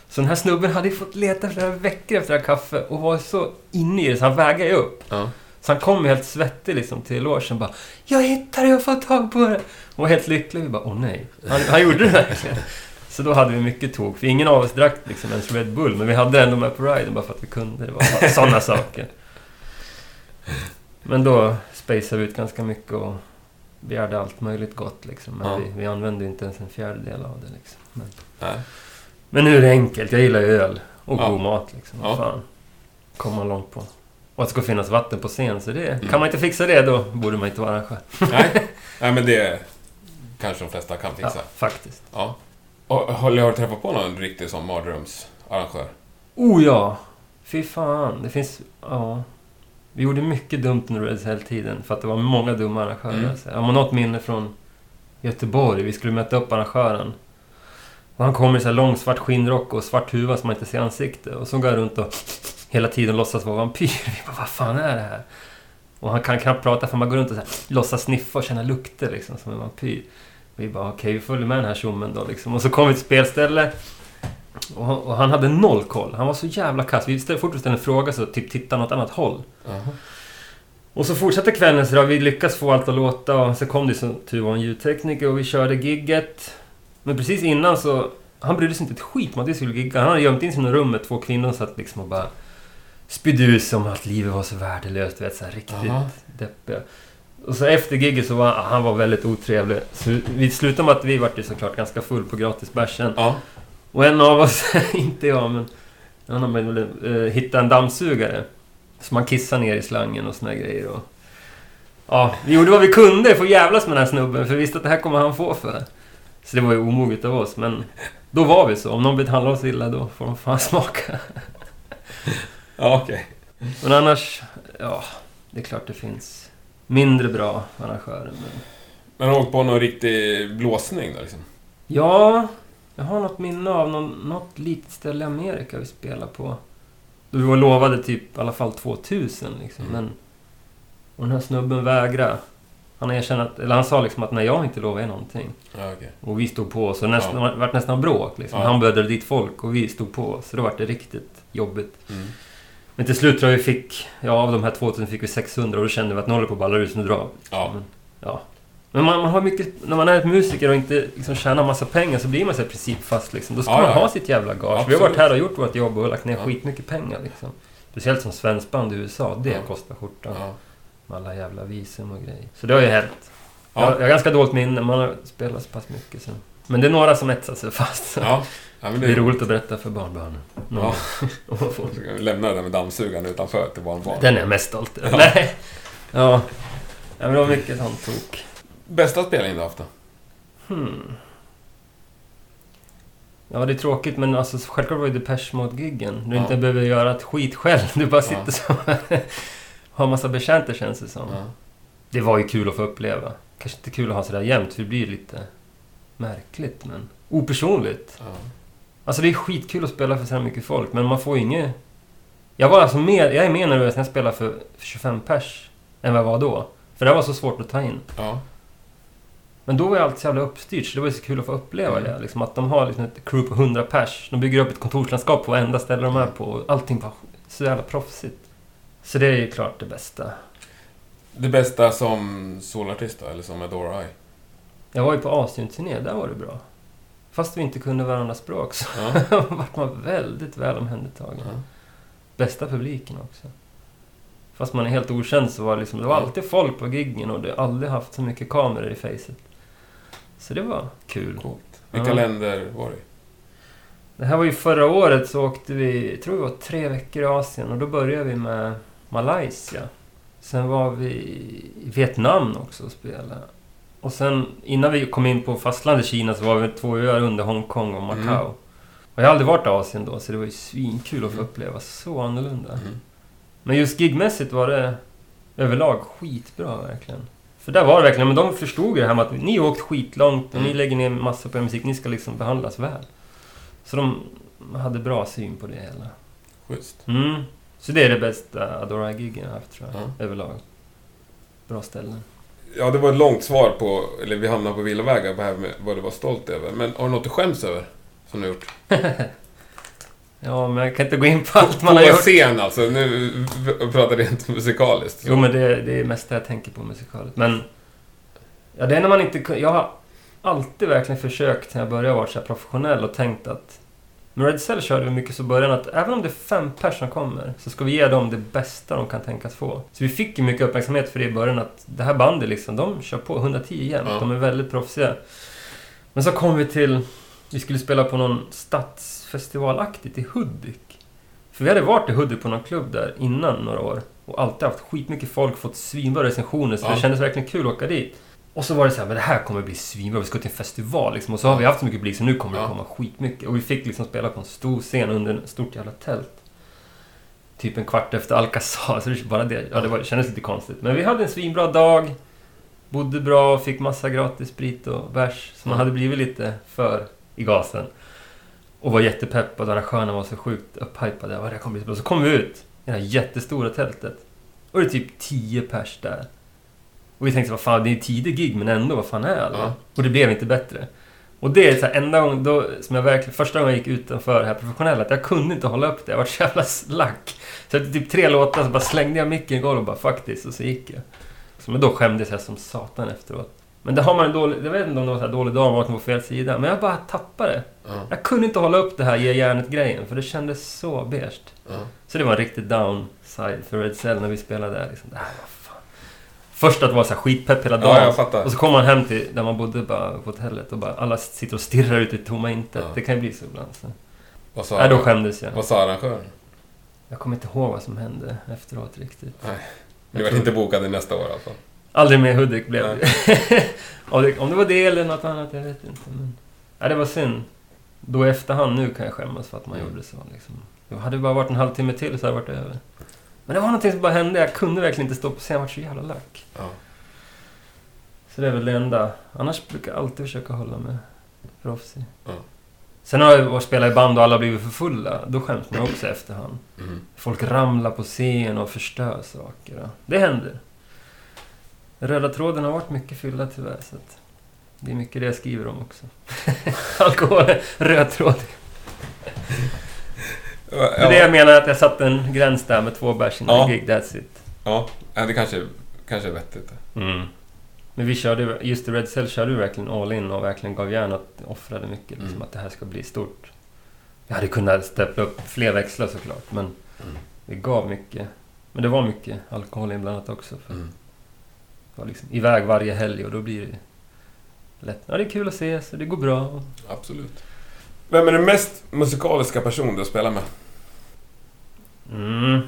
Så den här snubben hade fått leta flera veckor efter det här kaffe och var så inne i det så han vägade ju upp. Ja. Så han kom helt svettig liksom till logen bara Jag hittade det, jag har fått tag på det! Och var helt lycklig. Vi bara åh nej. Han, han gjorde det verkligen. Så då hade vi mycket tog. För ingen av oss drack liksom ens Red Bull. Men vi hade ändå med på riden bara för att vi kunde. Det var sådana saker. Men då spacade vi ut ganska mycket och begärde allt möjligt gott liksom. Men Ja. vi, vi använde inte ens en fjärdedel av det liksom. Men, Nej. men nu är det enkelt. Jag gillar ju öl. Och Ja. god mat liksom. Vad Ja. fan. Kommer man långt på. Och att det ska finnas vatten på scen. Så det, Mm. kan man inte fixa det då borde man inte vara arrangör. Nej. Nej, men det kanske de flesta kan Ja, fixa. faktiskt. Ja. Och, har du träffat på någon riktig sån mardrömsarrangör? Oh ja! Fy fan. Det finns... Ja. Vi gjorde mycket dumt under Red Hell-tiden för att det var många dumma arrangörer. Mm. Så Jag har något minne från Göteborg. Vi skulle möta upp arrangören. Och han kommer i så här lång svart skinnrock och svart huva som man inte ser ansikte. Och så går jag runt och hela tiden låtsas vara vampyr. Vi bara, vad fan är det här? Och han kan knappt prata för man går runt och så här, låtsas sniffa och känna lukter liksom som en vampyr. Vi bara, okej, vi följer med den här tjommen då liksom. Och så kom vi till spelställe. Och, han- och han hade noll koll. Han var så jävla kass. Vi ställde fort vi ställde en fråga så typ titta något annat håll. Jaha. Och så fortsatte kvällen så då vi lyckades få allt att låta och så kom det som tur var en ljudtekniker och vi körde gigget. Men precis innan så... Han brydde sig inte ett skit om att vi skulle gigga. Han hade gömt in sig i något rum med två kvinnor satt liksom och bara sig om att livet var så värdelöst. Vet, så här riktigt Jaha. deppiga. Och så efter giget så var han var väldigt otrevlig. Så vi slutade med att vi vart ju såklart ganska full på gratisbärsen. Ja. Och en av oss, inte jag men... En annan ville uh, hitta en dammsugare. Så man kissar ner i slangen och såna grejer. Och, ja, vi gjorde vad vi kunde för att jävlas med den här snubben. För vi visste att det här kommer han få för. Så det var ju omoget av oss. Men då var vi så. Om någon behandlar oss illa då får de fan smaka. Ja, okej. Men annars, ja, det är klart det finns mindre bra arrangörer. Men... Men har du åkt på någon riktig blåsning då liksom? Ja, jag har något minne av någon, något litet ställe i Amerika vi spelade på. Då vi var lovade typ i alla fall 2000 liksom. Mm. Men, och den här snubben vägrade. Han erkände att, eller han sa liksom att nej, jag inte lovat er någonting. Ja, okej. Och vi stod på oss. Och nästan, Ja. det vart nästan bråk liksom. Ja. Han började dit folk och vi stod på. Så då vart det riktigt jobbigt. Mm. Men till slut tror jag vi fick, ja av de här 2000 fick vi 600 och då kände vi att nu håller på att balla så nu drar. Ja. Men, ja. Men man, man har mycket, när man är ett musiker och inte liksom tjänar massa pengar så blir man så här principfast liksom. Då ska Ja, man ja, ha sitt jävla gage. Vi har Absolut. varit här och gjort vårt jobb och lagt ner Ja. skitmycket pengar liksom. Speciellt som svenskband i USA, det kostar skjortan. Med alla jävla visum och grejer. Så det har ju hänt. Jag, Ja. jag har ganska dåligt minne, man har spelat så pass mycket så. Men det är några som etsar sig fast. Ja. men Det är roligt att berätta för barnbarnen. Ja. Lämna det där med dammsugaren utanför till barnbarn. Den är jag mest stolt över. Ja. Nej. Ja. ja. men det var mycket sånt tok. Bästa spelning du haft då? Hmm. Ja, det är tråkigt men alltså självklart var ju Depeche Mode-giggen. Du Ja. inte behöver göra ett skit själv. Du bara sitter Ja. så Har massa betjänter känns det som. Ja. Det var ju kul att få uppleva. Kanske inte kul att ha sådär jämt för det blir lite märkligt men opersonligt. Ja. Alltså det är skitkul att spela för så här mycket folk men man får ju inget... Jag var alltså mer, jag är mer nervös när jag spelar för för 25 pers än vad jag var då. För det var så svårt att ta in. Ja. Men då var jag alltid så jävla uppstyrt, så det var ju så kul att få uppleva Mm. det. Liksom att de har liksom ett crew på 100 pers. De bygger upp ett kontorslandskap på varenda ställe de är på. Och allting bara så jävla proffsigt. Så det är ju klart det bästa. Det bästa som solartist då, eller som Adora Eye? Jag var ju på Asien-turné, där var det bra. Fast vi inte kunde varandras språk så Ja. vart man väldigt väl omhändertagen. Ja. Bästa publiken också. Fast man är helt okänd så var det liksom, det var alltid folk på giggen och det har aldrig haft så mycket kameror i facet. Så det var kul. Coolt. Vilka Ja. länder var det? Det här var ju förra året så åkte vi, jag tror vi var tre veckor i Asien och då började vi med Malaysia. Sen var vi i Vietnam också och spelade. Och sen innan vi kom in på fastlandet Kina så var vi två öar under Hongkong och Macau. Mm. Och jag har aldrig varit i Asien då så det var ju svinkul att få Mm. uppleva. Så annorlunda. Mm. Men just gigmässigt var det överlag skitbra verkligen. För där var det verkligen, men de förstod ju det här med att ni har åkt skitlångt och ni Mm. lägger ner massor på er musik, ni ska liksom behandlas väl. Så de hade bra syn på det hela. Schysst. Mm. Så det är det bästa Adora-giggen jag haft tror jag, Ja. överlag. Bra ställen. Ja, det var ett långt svar på... Eller vi hamnade på villavägar på här med vad du var stolt över. Men har du något du skäms över? Som du har gjort? Ja, men jag kan inte gå in på allt man på har gjort. scen alltså. Nu pratar jag rent musikaliskt. Jo, men det, det är mest det jag tänker på musikaliskt. Men... Ja, det är när man inte Jag har alltid verkligen försökt, när jag började vara så här professionell och tänkt att... Med Red Cell körde vi mycket så i början att även om det är fem personer som kommer så ska vi ge dem det bästa de kan tänkas få. Så vi fick ju mycket uppmärksamhet för det i början att det här bandet liksom, de kör på 110 jämt. Ja. De är väldigt proffsiga. Men så kom vi till... Vi skulle spela på någon stadsfestivalaktigt i Hudik. För vi hade varit i Hudik på någon klubb där innan några år. Och alltid haft skitmycket folk, fått svinbra recensioner. Så Ja. det kändes verkligen kul att åka dit. Och så var det så här, men det här kommer bli svinbra. Vi ska till en festival liksom. Och så har vi haft så mycket publik så nu kommer det komma skitmycket. Och vi fick liksom spela på en stor scen under ett stort jävla tält. Typ en kvart efter Alcazar. Så det, bara det, ja, det, var, det kändes lite konstigt. Men vi hade en svinbra dag. Bodde bra, fick massa gratis sprit och bärs. Så man hade blivit lite för i gasen. Och var jättepeppad. Arrangörerna var så sjukt upphypade. Det kommer bli så bra. Så kom vi ut i det här jättestora tältet. Och det är typ 10 pers där. Och vi tänkte, vad fan, det är tidig gig, men ändå, vad fan är alla? Ja. Och det blev inte bättre. Och det är så här, enda gången då, som jag verkligen, första gången jag gick utanför det här professionella, att jag kunde inte hålla upp det. Jag var så jävla slack. Så efter typ tre låtar så bara slängde jag micken i golvet och bara this, och så gick jag. Så, men då skämdes jag som satan efteråt. Men det har man en dålig, jag vet inte om det var så här dålig dag, man vaknade på fel sida, men jag bara tappade det. Ja. Jag kunde inte hålla upp det här ge järnet-grejen, för det kändes så beige. Ja. Så det var en riktig downside för Red Cell när vi spelade där. Liksom. Det här. Först att vara så här skitpepp hela Ja, dagen. jag fattar. och så kommer man hem till där man bodde bara, på hotellet och bara alla sitter och stirrar ut i tomma intet. Ja. Det kan ju bli så ibland. Så. Vad sa, Nej, då skämdes jag. vad sa arrangören? Jag kommer inte ihåg vad som hände efteråt riktigt. Nej. Du var tror- inte bokad i nästa år alltså? Aldrig mer Hudik blev det. om, det. det var det eller något annat, jag vet inte. Men... Nej, det var synd. Då i efterhand nu kan jag skämmas för att man Mm. gjorde så. Liksom. Det hade bara varit en halvtimme till så hade det varit över. Men det var någonting som bara hände. Jag kunde verkligen inte stå på scen. Jag var så jävla lack. Ja. Så det är väl det enda. Annars brukar jag alltid försöka hålla mig proffsig. Ja. Sen har jag spelat i band och alla blivit för fulla. Då skäms man också efterhand. Mm. Folk ramlar på scen och förstör saker. Det händer. Röda tråden har varit mycket fylla tyvärr. Så det är mycket det jag skriver om också. Alkohol röd tråd. Det är det jag menar att jag satte en gräns där med två bärs innan Ja. gig. That's it. Ja, det kanske, kanske är vettigt. Mm. Men vi körde, just i Red Cell körde vi verkligen all in och verkligen gav järn och offrade mycket. Liksom, Mm. Att det här ska bli stort. Jag hade kunnat steppa upp fler växlar såklart. Men Mm. vi gav mycket. Men det var mycket alkohol inblandat också. För Mm. Var liksom iväg varje helg och då blir det lätt. Ja, det är kul att ses och det går bra. Absolut. Vem är den mest musikaliska person du spelar med? Mm.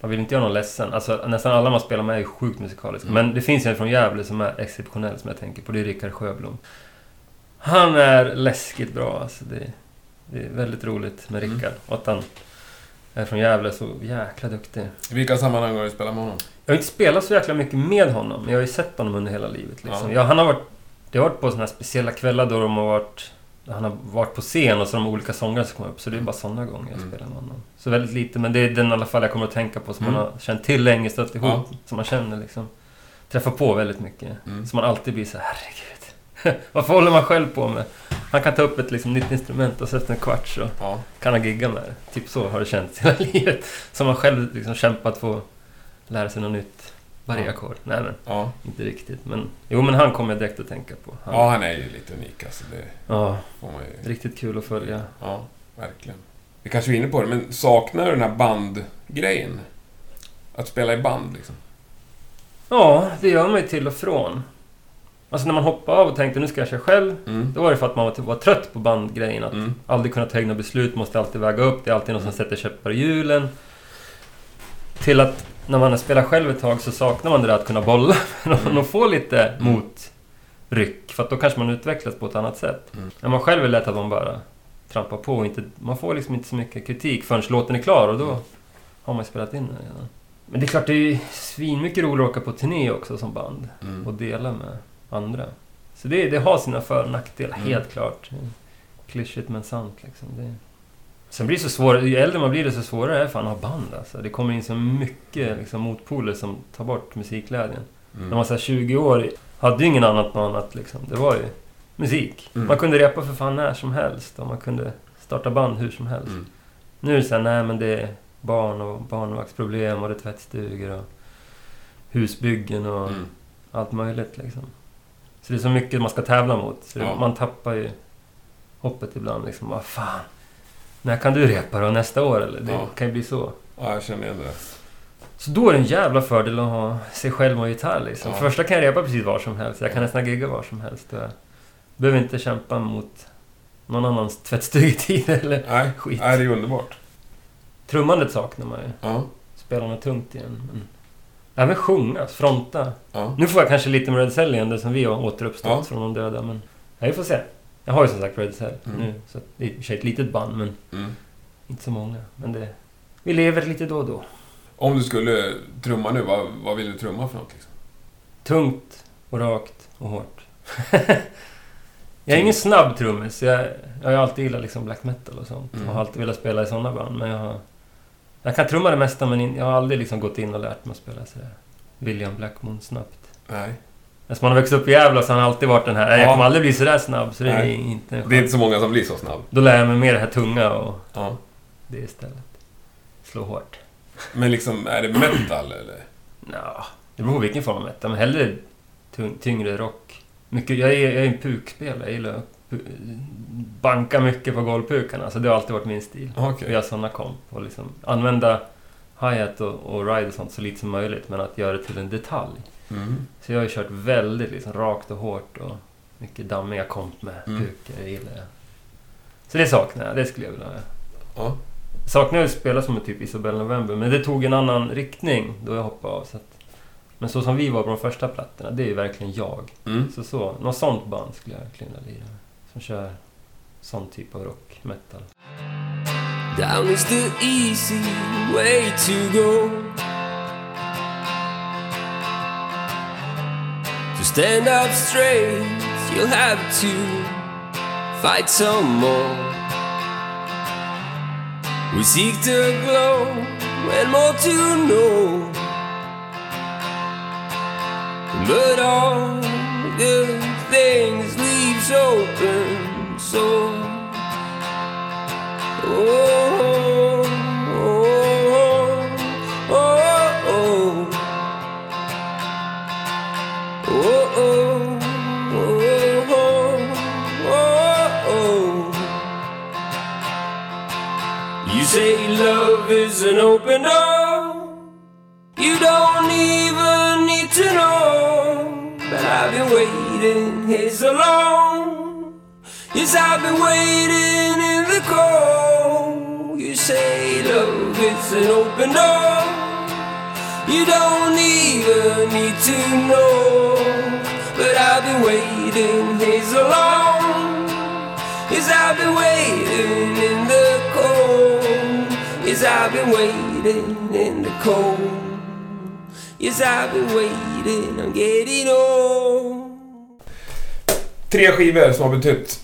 Man vill inte göra någon ledsen. Alltså, nästan alla man spelar med är sjukt musikaliska. Mm. Men det finns en från Gävle som är exceptionell som jag tänker på. Det är Rickard Sjöblom. Han är läskigt bra. Alltså, det, det är väldigt roligt med Mm. Rickard. Och att han är från Gävle så jäkla duktig. I vilka sammanhang har du spelat med honom? Jag har inte spelat så jäkla mycket med honom, men jag har ju sett honom under hela livet. Liksom. Ja. Ja, han har varit, det har varit på såna här speciella kvällar då de har varit... Han har varit på scen och så de olika sångare som kommer upp. Så det är bara sådana gånger jag Mm. spelar med honom. Så väldigt lite, men det är den i alla fall jag kommer att tänka på som Mm. man har känt till länge, stött ihop. Som man känner liksom. Träffar på väldigt mycket. Mm. Så man alltid blir så här, herregud. Varför håller man själv på med? Han kan ta upp ett liksom, nytt instrument och så efter en kvart så Ja. kan han gigga med det. Typ så har det känts hela livet. Som man själv liksom kämpat för att lära sig något nytt. Varje ackord. Nej men, Ja. inte riktigt. Men, jo men han kommer jag direkt att tänka på. Han, ja, han är ju lite unik alltså. Det ja, ju... riktigt kul att följa. Ja, verkligen. Vi kanske är inne på det, men saknar du den här bandgrejen? Att spela i band liksom? Ja, det gör man ju till och från. Alltså när man hoppade av och tänkte nu ska jag köra själv. Mm. Då var det för att man var, typ, var trött på bandgrejen. Att Mm. aldrig kunna ta egna beslut, måste alltid väga upp. Det är alltid någon som sätter käppar i hjulen. Till att när man har spelat själv ett tag så saknar man det där att kunna bolla. Mm. och få lite Mm. motryck. För då kanske man utvecklas på ett annat sätt. Mm. När man själv är lätt att man bara trampar på och inte... Man får liksom inte så mycket kritik förrän låten är klar och då Mm. har man spelat in den redan. Men det är klart, det är svinmycket roligare att åka på turné också som band. Mm. Och dela med andra. Så det, det har sina för och nackdelar, Mm. helt klart. Klyschigt men sant liksom. Det... Sen blir det så svårare, ju äldre man blir desto svårare är det fan att ha band alltså. Det kommer in så mycket liksom, motpoler som tar bort musikglädjen. Mm. När man var 20 år hade ju ingen annat något annat liksom. Det var ju musik. Mm. Man kunde repa för fan när som helst och man kunde starta band hur som helst. Mm. Nu är det såhär, nej men det är barn och barnvaktsproblem och det är tvättstugor och husbyggen och Mm. allt möjligt liksom. Så det är så mycket man ska tävla mot. Så Ja. man tappar ju hoppet ibland liksom. Vad fan. När kan du repa då? Nästa år eller? Det Ja. kan ju bli så. Ja, jag känner igen det. Så då är det en jävla fördel att ha sig själv och gitarr liksom. Ja. Första kan jag repa precis var som helst. Jag kan nästan gigga var som helst. Jag behöver inte kämpa mot någon annans tvättstugetid eller... Nej, Skit. Nej, det är underbart. Trummandet saknar man ju. Ja, Spela något tungt igen. Men... Även sjunga, fronta. ja. Nu får jag kanske lite med Red Cell igen, det som vi har återuppstått Ja. från de döda. Men ja, vi får se. Jag har ju som sagt Red Cell Mm. nu. Så det är i och för sig ett litet band, men Mm. inte så många. Men det... Vi lever lite då och då. Om du skulle trumma nu, vad, vad vill du trumma för något? Liksom? Tungt och rakt och hårt. jag är ingen snabb trummis. Jag, jag har alltid gillat liksom black metal och sånt. Mm. Och har alltid velat spela i sådana band. Men jag har... Jag kan trumma det mesta, men jag har aldrig liksom gått in och lärt mig att spela sådär William Blackmon snabbt. Nej. Eftersom man har växt upp i Gävle så har han alltid varit den här... "Nej, Jag Ja. kommer aldrig bli sådär snabb, så det är Nej. inte Det är inte så många som blir så snabb. Då lär jag mig mer det här tunga och Ja. det istället. Slå hårt. Men liksom, är det metal eller? Ja, det beror på vilken form av metal, men hellre tung, tyngre rock. Mycket, jag, är, jag är en pukspelare, jag gillar att banka mycket på golvpukarna, så det har alltid varit min stil. Okej. Vi har sådana komp och liksom använda hi-hat och, och ride och sånt så lite som möjligt, men att göra det till en detalj. Mm. Så jag har ju kört väldigt liksom rakt och hårt och mycket dammiga komp med Mm. pukor, det gillar jag. Så det saknar jag, det skulle jag vilja ha. Ja. Saknar jag att spela som en typ Isabelle November, men det tog en annan riktning då jag hoppade av. Så att, men så som vi var på de första plattorna, det är ju verkligen jag. Mm. Så så, något sånt band skulle jag verkligen vilja lira med. Som kör sån typ av rock, metal. Down is the easy way to go. Stand up straight, you'll have to fight some more. We seek to glow and more to know. But all good things leaves open so Oh, love is an open door. You don't even need to know. But I've been waiting here so long. Yes, I've been waiting in the cold. You say love is an open door. You don't even need to know. But I've been waiting here so long. Yes, I've been waiting in the. Yes, I've been waiting in the cold. Yes, I've been waiting, I'm getting old. Tre skivor som har betytt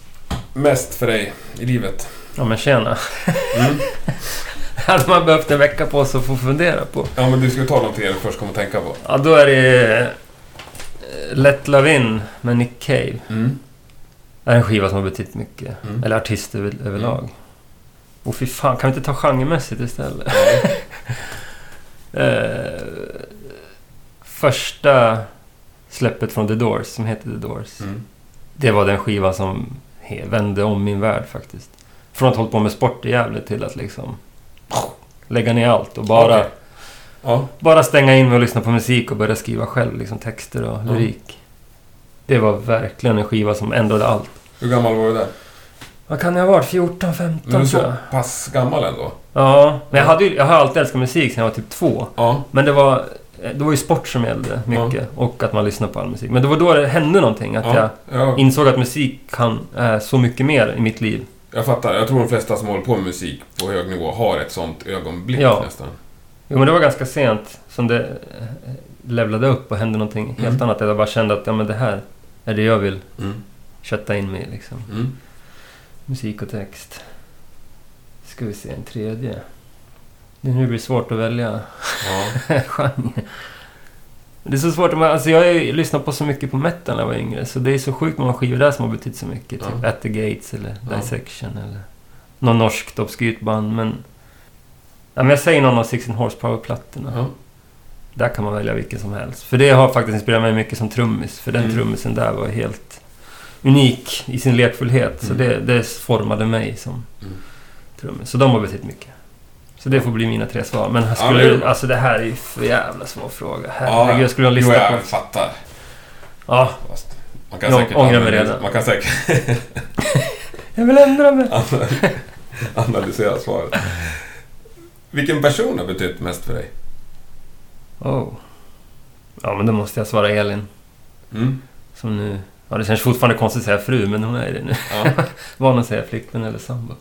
mest för dig i livet. Ja men tjena. Mm. hade man behövt en vecka på sig att få fundera på. Ja, men du ska ta tre du först kommer att tänka på. Ja, då är det eh, Let Love In med Nick Cave. Mm. Det är en skiva som har betytt mycket. Mm. Eller artist över, överlag. Och fy fan, kan vi inte ta genremässigt istället? eh, första släppet från The Doors, som heter The Doors. Mm. Det var den skiva som vände om min värld faktiskt. Från att ha hållit på med sport i Gävle till att liksom lägga ner allt och bara, Okej. Ja. bara stänga in mig och lyssna på musik och börja skriva själv liksom texter och lyrik. Det var verkligen en skiva som ändrade allt. Hur gammal var du där? Vad kan jag ha varit? 14, 15 Men du är så jag. pass gammal ändå? Ja, men jag, hade ju, jag har alltid älskat musik sedan jag var typ två. Ja. Men det var, det var ju sport som gällde mycket. Och att man lyssnade på all musik. Men det var då det hände någonting. Att jag Ja, ja, insåg att musik kan är så mycket mer i mitt liv. jag fattar. Jag tror de flesta som håller på med musik på hög nivå har ett sånt ögonblick Ja. nästan. Jo, men det var ganska sent som det eh, levlade upp och hände någonting helt Mm. annat. Jag bara kände att ja, men det här är det jag vill Mm. kötta in mig i. Liksom. Mm. Musik och text. Ska vi se, en tredje. Det nu blir svårt att välja Ja. genre. Det är så svårt. att man- Alltså jag har ju lyssnat på så mycket på metal när jag var yngre. Så det är så sjukt många skivor där som har betytt så mycket. Typ Ja. At the Gates eller Ja. Dissection eller något norskt obskyrt band. Men, ja, men jag säger någon av 16 Horsepower-plattorna. Ja. Där kan man välja vilken som helst. För det har faktiskt inspirerat mig mycket som trummis. För den Mm. trummisen där var helt unik i sin lekfullhet. Så Mm. det, det formade mig som Mm. trummis. Så de har betytt mycket. Så det får bli mina tre svar. Men Ja, skulle, men- alltså det här är ju för jävla svår fråga. Herregud, Ja, jag skulle ha Jo, listat jag på... fattar. Ja, man kan Jag säkert ångrar mig redan. Man kan säkert jag vill ändra mig. analysera svaret. Vilken person har betytt mest för dig? Oh. Ja, men då måste jag svara Elin. Mm. Som nu... Ja, det känns fortfarande konstigt att säga fru, men hon är det nu. Ja. Van att säga flickvän eller sambo.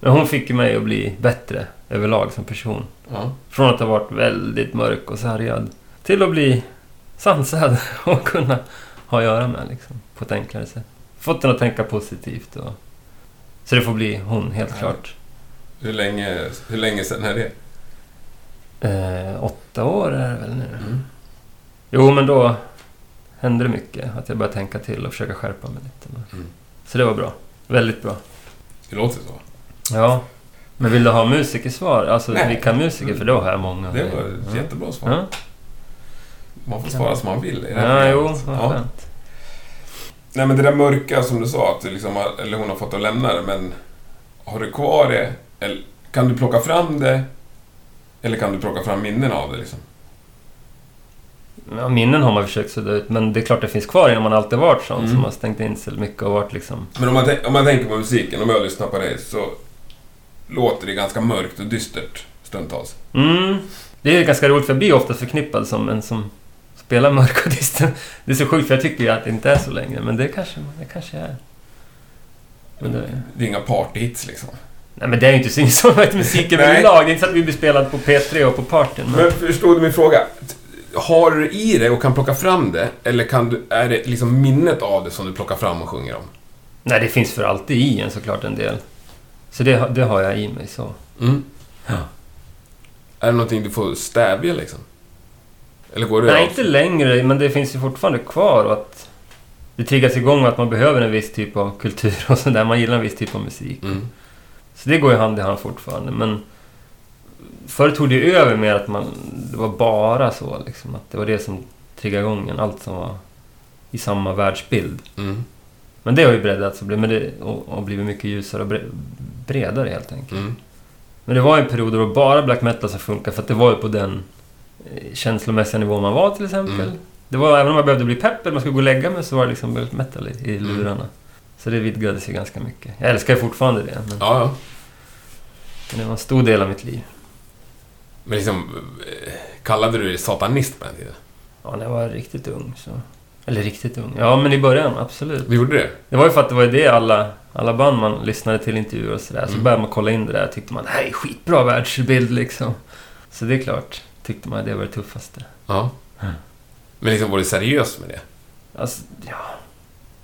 Men hon fick ju mig att bli bättre överlag som person. Ja. Från att ha varit väldigt mörk och sargad till att bli sansad och kunna ha att göra med liksom, på ett enklare sätt. Fått en att tänka positivt. Och... Så det får bli hon, helt Ja. klart. Hur länge, hur länge sedan är det? Eh, åtta år är det väl nu. Mm. Jo, men då hände det mycket. Att jag började tänka till och försöka skärpa mig lite. Mm. Så det var bra. Väldigt bra. Det låter så. Ja. Men vill du ha musikersvar? Alltså Nej. vilka musiker? För då har jag många. Det var ett ja. jättebra svar. Ja, Man får svara som man vill. i det här ja jo, vad ja. skönt. Nej men det där mörka som du sa, att du liksom har, eller hon har fått att lämna det, men har du kvar det? Eller kan du plocka fram det? Eller kan du plocka fram minnen av det liksom? Ja, minnen har man försökt sudda ut, men det är klart det finns kvar innan man alltid varit sån Mm. som har stängt in sig mycket och varit liksom... Men om man, om man tänker på musiken, om jag lyssnar på dig så låter det ganska mörkt och dystert stundtals. Mm. Det är ganska roligt för jag blir ofta förknippad som en som spelar mörk och dyster. Det är så sjukt för jag tycker ju att det inte är så längre, men det kanske det kanske är. Men det, Det är inga partyhits liksom. nej men det är ju inte Nej. överlag. Det är inte så att vi blir spelad på P3 och på partyn. Men... Men förstod du min fråga? Har du i dig och kan plocka fram det? Eller kan du, är det liksom minnet av det som du plockar fram och sjunger om? Nej, det finns för alltid i en såklart en del. Så det, har- det har jag i mig så. Mm. Ja. Är det någonting du får stävja liksom? Eller går det Nej, av? inte längre, men det finns ju fortfarande kvar att det triggas igång att man behöver en viss typ av kultur och sådär. Man gillar en viss typ av musik. Mm. Så det går ju hand i hand fortfarande, men förr tog det över med att man, det var bara så liksom, att det var det som triggade igång en, allt som var i samma världsbild. Mm. Men det har ju breddats och, blivit- och, och blivit mycket ljusare och bre, bredare helt enkelt. Mm. Men det var en period då det var bara black metal som funkade, för att det var ju på den eh, känslomässiga nivån man var till exempel. Mm. Det var, även om man behövde bli pepp eller man skulle gå och lägga mig så var det liksom black metal i, i Mm. lurarna. Så det vidgades ju ganska mycket. Jag älskar fortfarande det, men, Ja, ja. men det var en stor del av mitt liv. Men liksom, eh, kallade du dig satanist på den tiden? Ja, när jag var riktigt ung så... Eller riktigt ung. Ja, men i början, absolut. Du gjorde det? Det var ju för att det var det alla, alla band man lyssnade till intervjuer och sådär. Så Mm. började man kolla in det där tyckte man det här är skitbra världsbild liksom. Så det är klart, tyckte man det var det tuffaste. Ja. Mm. Men liksom, var du seriös med det? Alltså, ja...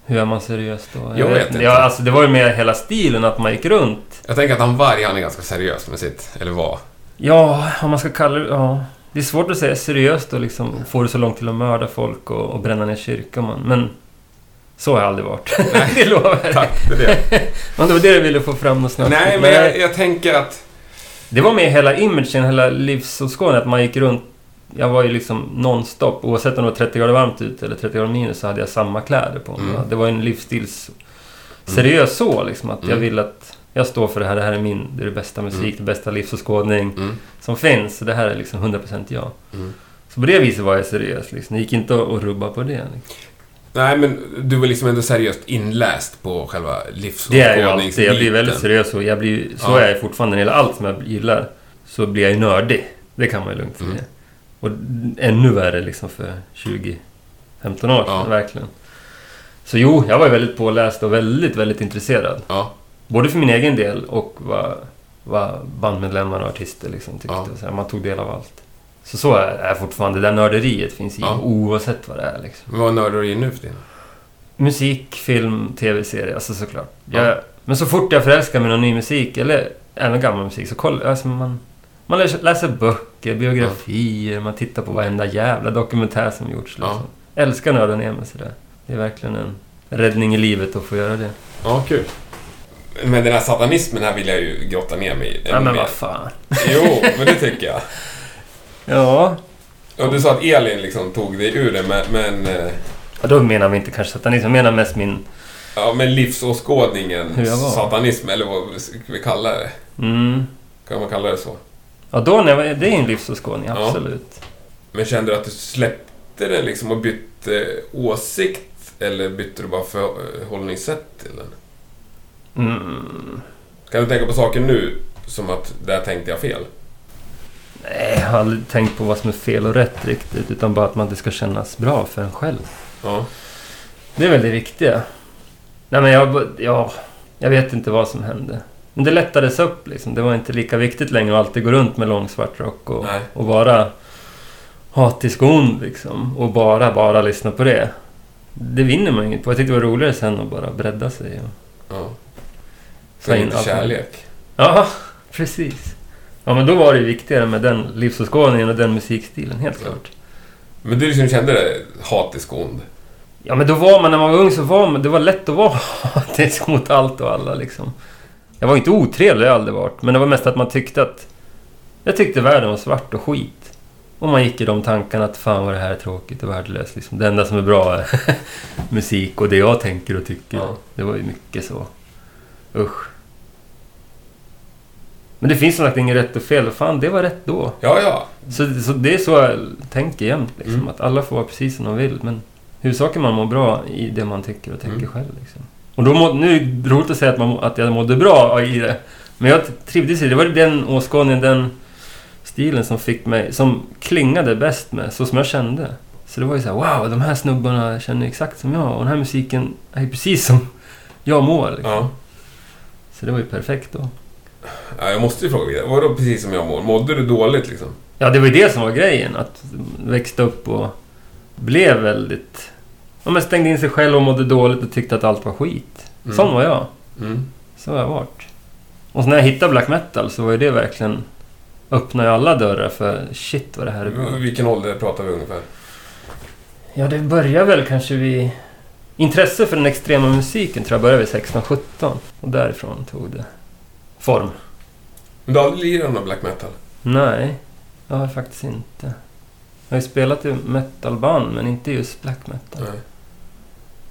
Hur är man seriös då? Jag vet inte. Ja, alltså det var ju mer hela stilen att man gick runt. Jag tänker att han Varg, han är ganska seriös med sitt, eller var. Ja, om man ska kalla det... Ja. Det är svårt att säga seriöst och liksom få det så långt till att mörda folk och, och bränna ner kyrkan. Men så har jag aldrig varit. det lovar jag. Tack för det. Men det var det du ville få fram något snabbt. Nej, men jag, jag tänker att... Det var med hela imagen, hela livsåskådningen, att man gick runt. Jag var ju liksom nonstop. Oavsett om det var 30 grader varmt ute eller 30 grader minus så hade jag samma kläder på mig. Mm. Det var en livsstils... Seriös så liksom. Att jag Mm. vill att jag står för det här. Det här är min... Det är det bästa musik, Mm. det bästa livsåskådning Mm. som finns. Så det här är liksom 100% jag. Mm. Så på det viset var jag seriös liksom. Det gick inte att, rubba på det. Liksom. Nej, men du var liksom ändå seriöst inläst på själva Det är jag alltid. Jag blir väldigt livsåskådningsbiten. seriös och jag blir... Så Ja. är jag fortfarande. När det gäller allt som jag gillar så blir jag ju nördig. Det kan man ju lugnt säga. Mm. Och ännu värre liksom för 20-15 år sedan, Ja. verkligen. Så jo, jag var väldigt påläst och väldigt, väldigt intresserad. Ja. Både för min egen del och vad, vad bandmedlemmar och artister liksom tyckte. Ja. Så här, man tog del av allt. Så så är, är fortfarande. Det där nörderiet finns i Ja. oavsett vad det är liksom. Vad nördar du i nu för tiden? Musik, film, tv-serie, alltså såklart. Ja. Jag, men så fort jag förälskar mig i någon ny musik, eller även gammal musik, så kollar alltså man... Man läser, läser böcker, biografier, man tittar på varenda jävla dokumentär som gjorts. Liksom. Ja. Älskar nörda ner mig sådär. Det är verkligen en räddning i livet att få göra det. Ja, kul. Men den här satanismen här vill jag ju grotta ner mig i Ja, men vad fan. Jo, men det tycker jag. Ja. Och du sa att Elin liksom tog dig ur det, men, men, ja. Då menar vi inte kanske satanism, jag menar mest min... ja, men livsåskådningen, satanism, eller vad vi kalla det? Mm. Kan man kalla det så? Ja, då när jag, det är en livsåskådning, Ja. absolut. Men kände du att du släppte den liksom och bytte åsikt? Eller bytte du bara förhållningssätt till den? Mm. Kan du tänka på saker nu som att där tänkte jag fel? Nej, jag har aldrig tänkt på vad som är fel och rätt riktigt. Utan bara att man det ska kännas bra för en själv. Ja. Det är väl det viktiga. Nej men jag... Ja, jag vet inte vad som hände. Men det lättades upp liksom. Det var inte lika viktigt längre att alltid gå runt med lång svart rock och, Nej. och vara hatisk och ond liksom. Och bara, bara lyssna på det. Det vinner man inget på. Jag tyckte det var roligare sen att bara bredda sig och ja. Ta in allt kärlek. Ja, precis. Ja, men då var det viktigare med den livsåskådningen och den musikstilen, helt Ja. klart. Men du liksom kände dig hatisk och ond? Ja, men då var man, när man var ung så var man, det var lätt att vara hatisk mot allt och alla liksom. Jag var inte otrevlig, det har jag aldrig varit. Men det var mest att man tyckte att... Jag tyckte världen var svart och skit. Och man gick i de tankarna att fan vad det här är tråkigt och värdelöst. Liksom. Det enda som är bra är musik och det jag tänker och tycker. Ja. Det var ju mycket så. Usch. Men det finns som sagt inget rätt och fel. Fan, det var rätt då. Ja, ja. Så, så det är så jag tänker jämt. Liksom, Mm. Att alla får vara precis som de vill. Men huvudsaken man mår bra i det man tycker och tänker Mm. själv. Liksom. Och då må, nu är det roligt att säga att, man, att jag mådde bra i det. Men jag trivdes i det. Det var den åskådningen, den stilen som fick mig... Som klingade bäst med, så som jag kände. Så det var ju så här, wow, de här snubbarna känner exakt som jag. Och den här musiken är precis som jag mår. Liksom. ja. Så det var ju perfekt då. Ja jag måste ju fråga vidare. Var det precis som jag mår? Mådde du dåligt liksom? Ja, det var ju det som var grejen. Att växte upp och blev väldigt... Ja, men stängde in sig själv och mådde dåligt och tyckte att allt var skit. Mm. Sån var jag. Mm. Så har jag varit. Och när jag hittade black metal så var ju det verkligen... Öppnade ju alla dörrar för shit vad det här är bra. Vilken ålder pratar vi ungefär? Ja, det börjar väl kanske vid... Intresse för den extrema musiken tror jag började vid 16-17. Och därifrån tog det form. Men du har aldrig lirat någon black metal? Nej, jag har faktiskt inte. Jag har ju spelat i metalband, men inte just black metal. Nej.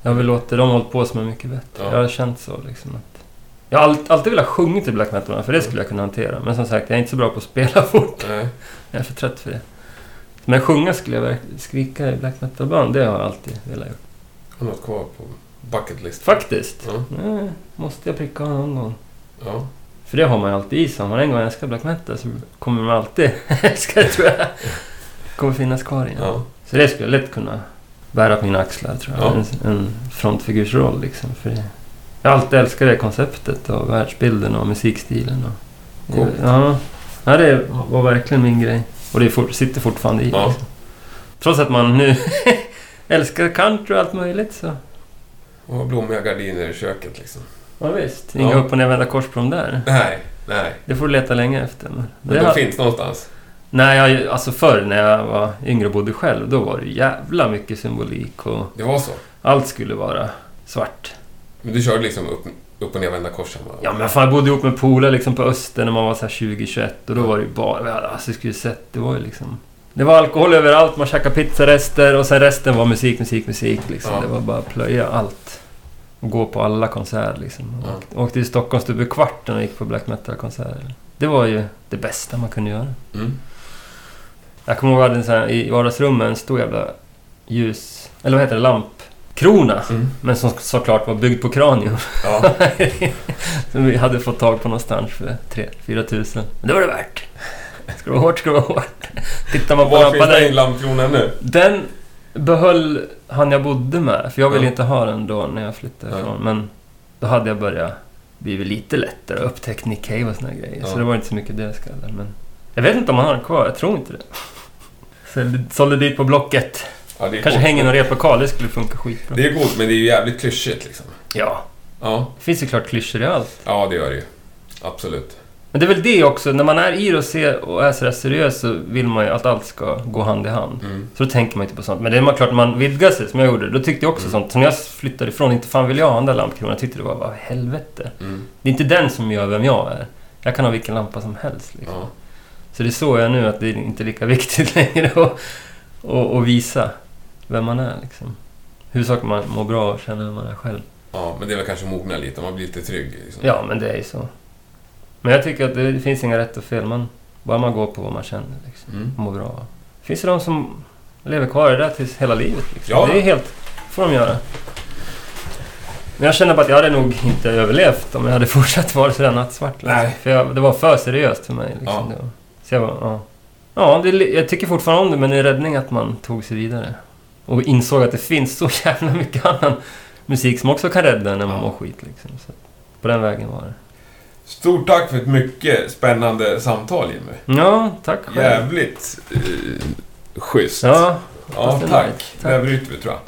Jag vill låta dem hålla på som är mycket bättre. Ja. Jag har känt så liksom att... Jag har alltid, alltid velat sjunga till black metal, för det skulle jag kunna hantera. Men som sagt, jag är inte så bra på att spela fort. Nej. Jag är för trött för det. Men sjunga skulle jag verkligen... Skrika i black metal-band, det har jag alltid velat göra. Har något kvar på bucket list? Faktiskt. Ja. Nej, måste jag pricka någon gång. ja. För det har man ju alltid i sig. Om man en gång älskar black metal så kommer man alltid älska det, tror jag. kommer finnas kvar igen. ja. Så det skulle jag lätt kunna bära på mina axlar, tror jag. Ja. En, en frontfigursroll, liksom. För det, jag har alltid älskat det konceptet och världsbilden och musikstilen. Och, Coolt. ja, ja, det var verkligen min grej. Och det fort, sitter fortfarande i. Ja. Liksom. Trots att man nu älskar country och allt möjligt så... Och blommiga gardiner i köket liksom. Ja, visst. Inga Ja. upp och nervända kors på dem där. Nej, nej. Det får du leta länge efter. Men Men det de har- finns någonstans. Nej, jag, alltså förr när jag var yngre och bodde själv, då var det jävla mycket symbolik och Det var så. allt skulle vara svart. Men du körde liksom upp, upp och nervända korsen va? Ja, men fan, jag bodde ihop med polare liksom på Öster när man var så här 20-21 och då var det ju bara... Alltså, jag skulle sett, det var ju liksom... Det var alkohol överallt, man käkade pizzarester och sen resten var musik, musik, musik liksom. Ja. Det var bara att plöja allt. Och gå på alla konserter liksom. Ja. Åkte, åkte till Stockholm stup i kvarten och gick på black metal-konserter. Det var ju det bästa man kunde göra. Mm. Jag kommer ihåg att jag hade en sån här, i vardagsrummet en stor jävla ljus... Eller vad heter det? Lampkrona. Mm. Men som såklart var byggd på kranium. Ja. som vi hade fått tag på någonstans för 3-4 tusen. Men det var det värt. Ska det vara hårt, ska det vara hårt. Tittar man på Var finns lampan den där. lampkronan nu? Den behöll han jag bodde med. För jag ville Ja. inte ha den då när jag flyttade Ja. ifrån. Men då hade jag börjat bli lite lättare. Upptäckt Nick Cave och såna grejer. Ja. Så det var inte så mycket det skallen. Men jag vet inte om han har den kvar. Jag tror inte det. Sålde, sålde dit på Blocket. Ja, Kanske coolt. hänger någon replokal. Det skulle funka skitbra. Det är coolt, men det är ju jävligt klyschigt liksom. Ja. Ja, Det finns ju klart klyschor i allt. ja det gör det ju. Absolut. Men det är väl det också, när man är i det och, ser, och är sådär seriös så vill man ju att allt ska gå hand i hand. Mm. Så då tänker man inte på sånt. Men det är klart, man vidgar sig som jag gjorde. Då tyckte jag också Mm. sånt. Som jag flyttade ifrån, inte fan vill jag ha den där lampkronan. Jag tyckte det var, vad helvete. Mm. Det är inte den som gör vem jag är. Jag kan ha vilken lampa som helst. Liksom. Ja. Så det är så jag nu, att det är inte lika viktigt längre att, att, att visa vem man är. Liksom. Huvudsaken man mår bra och känner vem man är själv. ja, men det är väl kanske mogna lite. Man blir lite trygg. Liksom. Ja, men det är ju så. Men jag tycker att det finns inga rätt och fel. Man, bara man går på vad man känner liksom. Mm. mår bra. Finns det de som lever kvar i det där tills hela livet? Liksom. Ja. Det är helt... får de göra. Men jag känner bara att jag hade nog inte överlevt om jag hade fortsatt vara sådär nattsvart. Liksom. Nej. För jag, det var för seriöst för mig. Liksom. Ja. Så jag var, ja. Ja, det, jag tycker fortfarande om det, men det är räddning att man tog sig vidare. Och insåg att det finns så jävla mycket annan musik som också kan rädda när man Ja. mår skit. Liksom. Så på den vägen var det. Stort tack för ett mycket spännande samtal Jimmy. Ja, tack själv. Jävligt eh, schysst. Ja, ja det tack. Tack. Där bryter vi tror jag.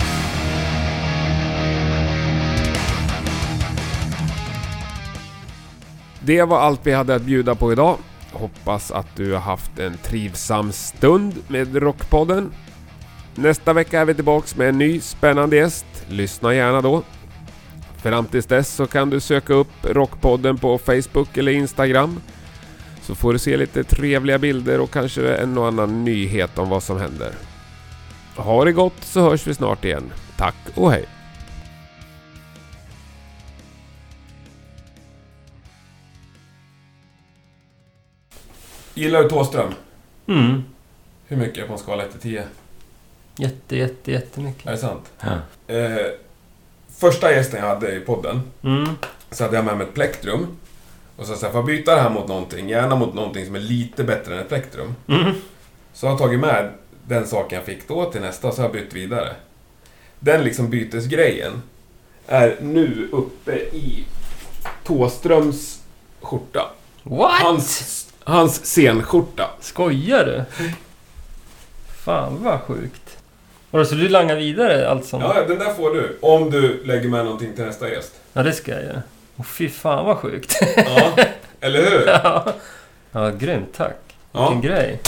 Det var allt vi hade att bjuda på idag. Hoppas att du har haft en trivsam stund med Rockpodden. Nästa vecka är vi tillbaks med en ny spännande gäst. Lyssna gärna då. Fram tills dess så kan du söka upp Rockpodden på Facebook eller Instagram. Så får du se lite trevliga bilder och kanske en och annan nyhet om vad som händer. Ha det gott så hörs vi snart igen. Tack och hej! Gillar du Thåström? Mm. Hur mycket på en skala 1 till 10? Jätte, jätte, jättemycket. Är det sant? Ja. Eh, första gästen jag hade i podden, Mm. så hade jag med mig ett plektrum. Och så sa jag, får jag byta det här mot någonting? Gärna mot någonting som är lite bättre än ett plektrum. Mm. Så jag har tagit med den saken jag fick då till nästa, så har jag bytt vidare. Den liksom bytesgrejen är nu uppe i Tåströms skjorta. What? Hans, hans scenskjorta. Skojar du? Fan vad sjukt. Vadå, så du langar vidare allt som... Ja, den där får du. Om du lägger med någonting till nästa gäst. Ja, det ska jag göra. Åh fy fan vad sjukt. Ja, eller hur? ja. ja, grymt. Tack. Ja. Vilken grej.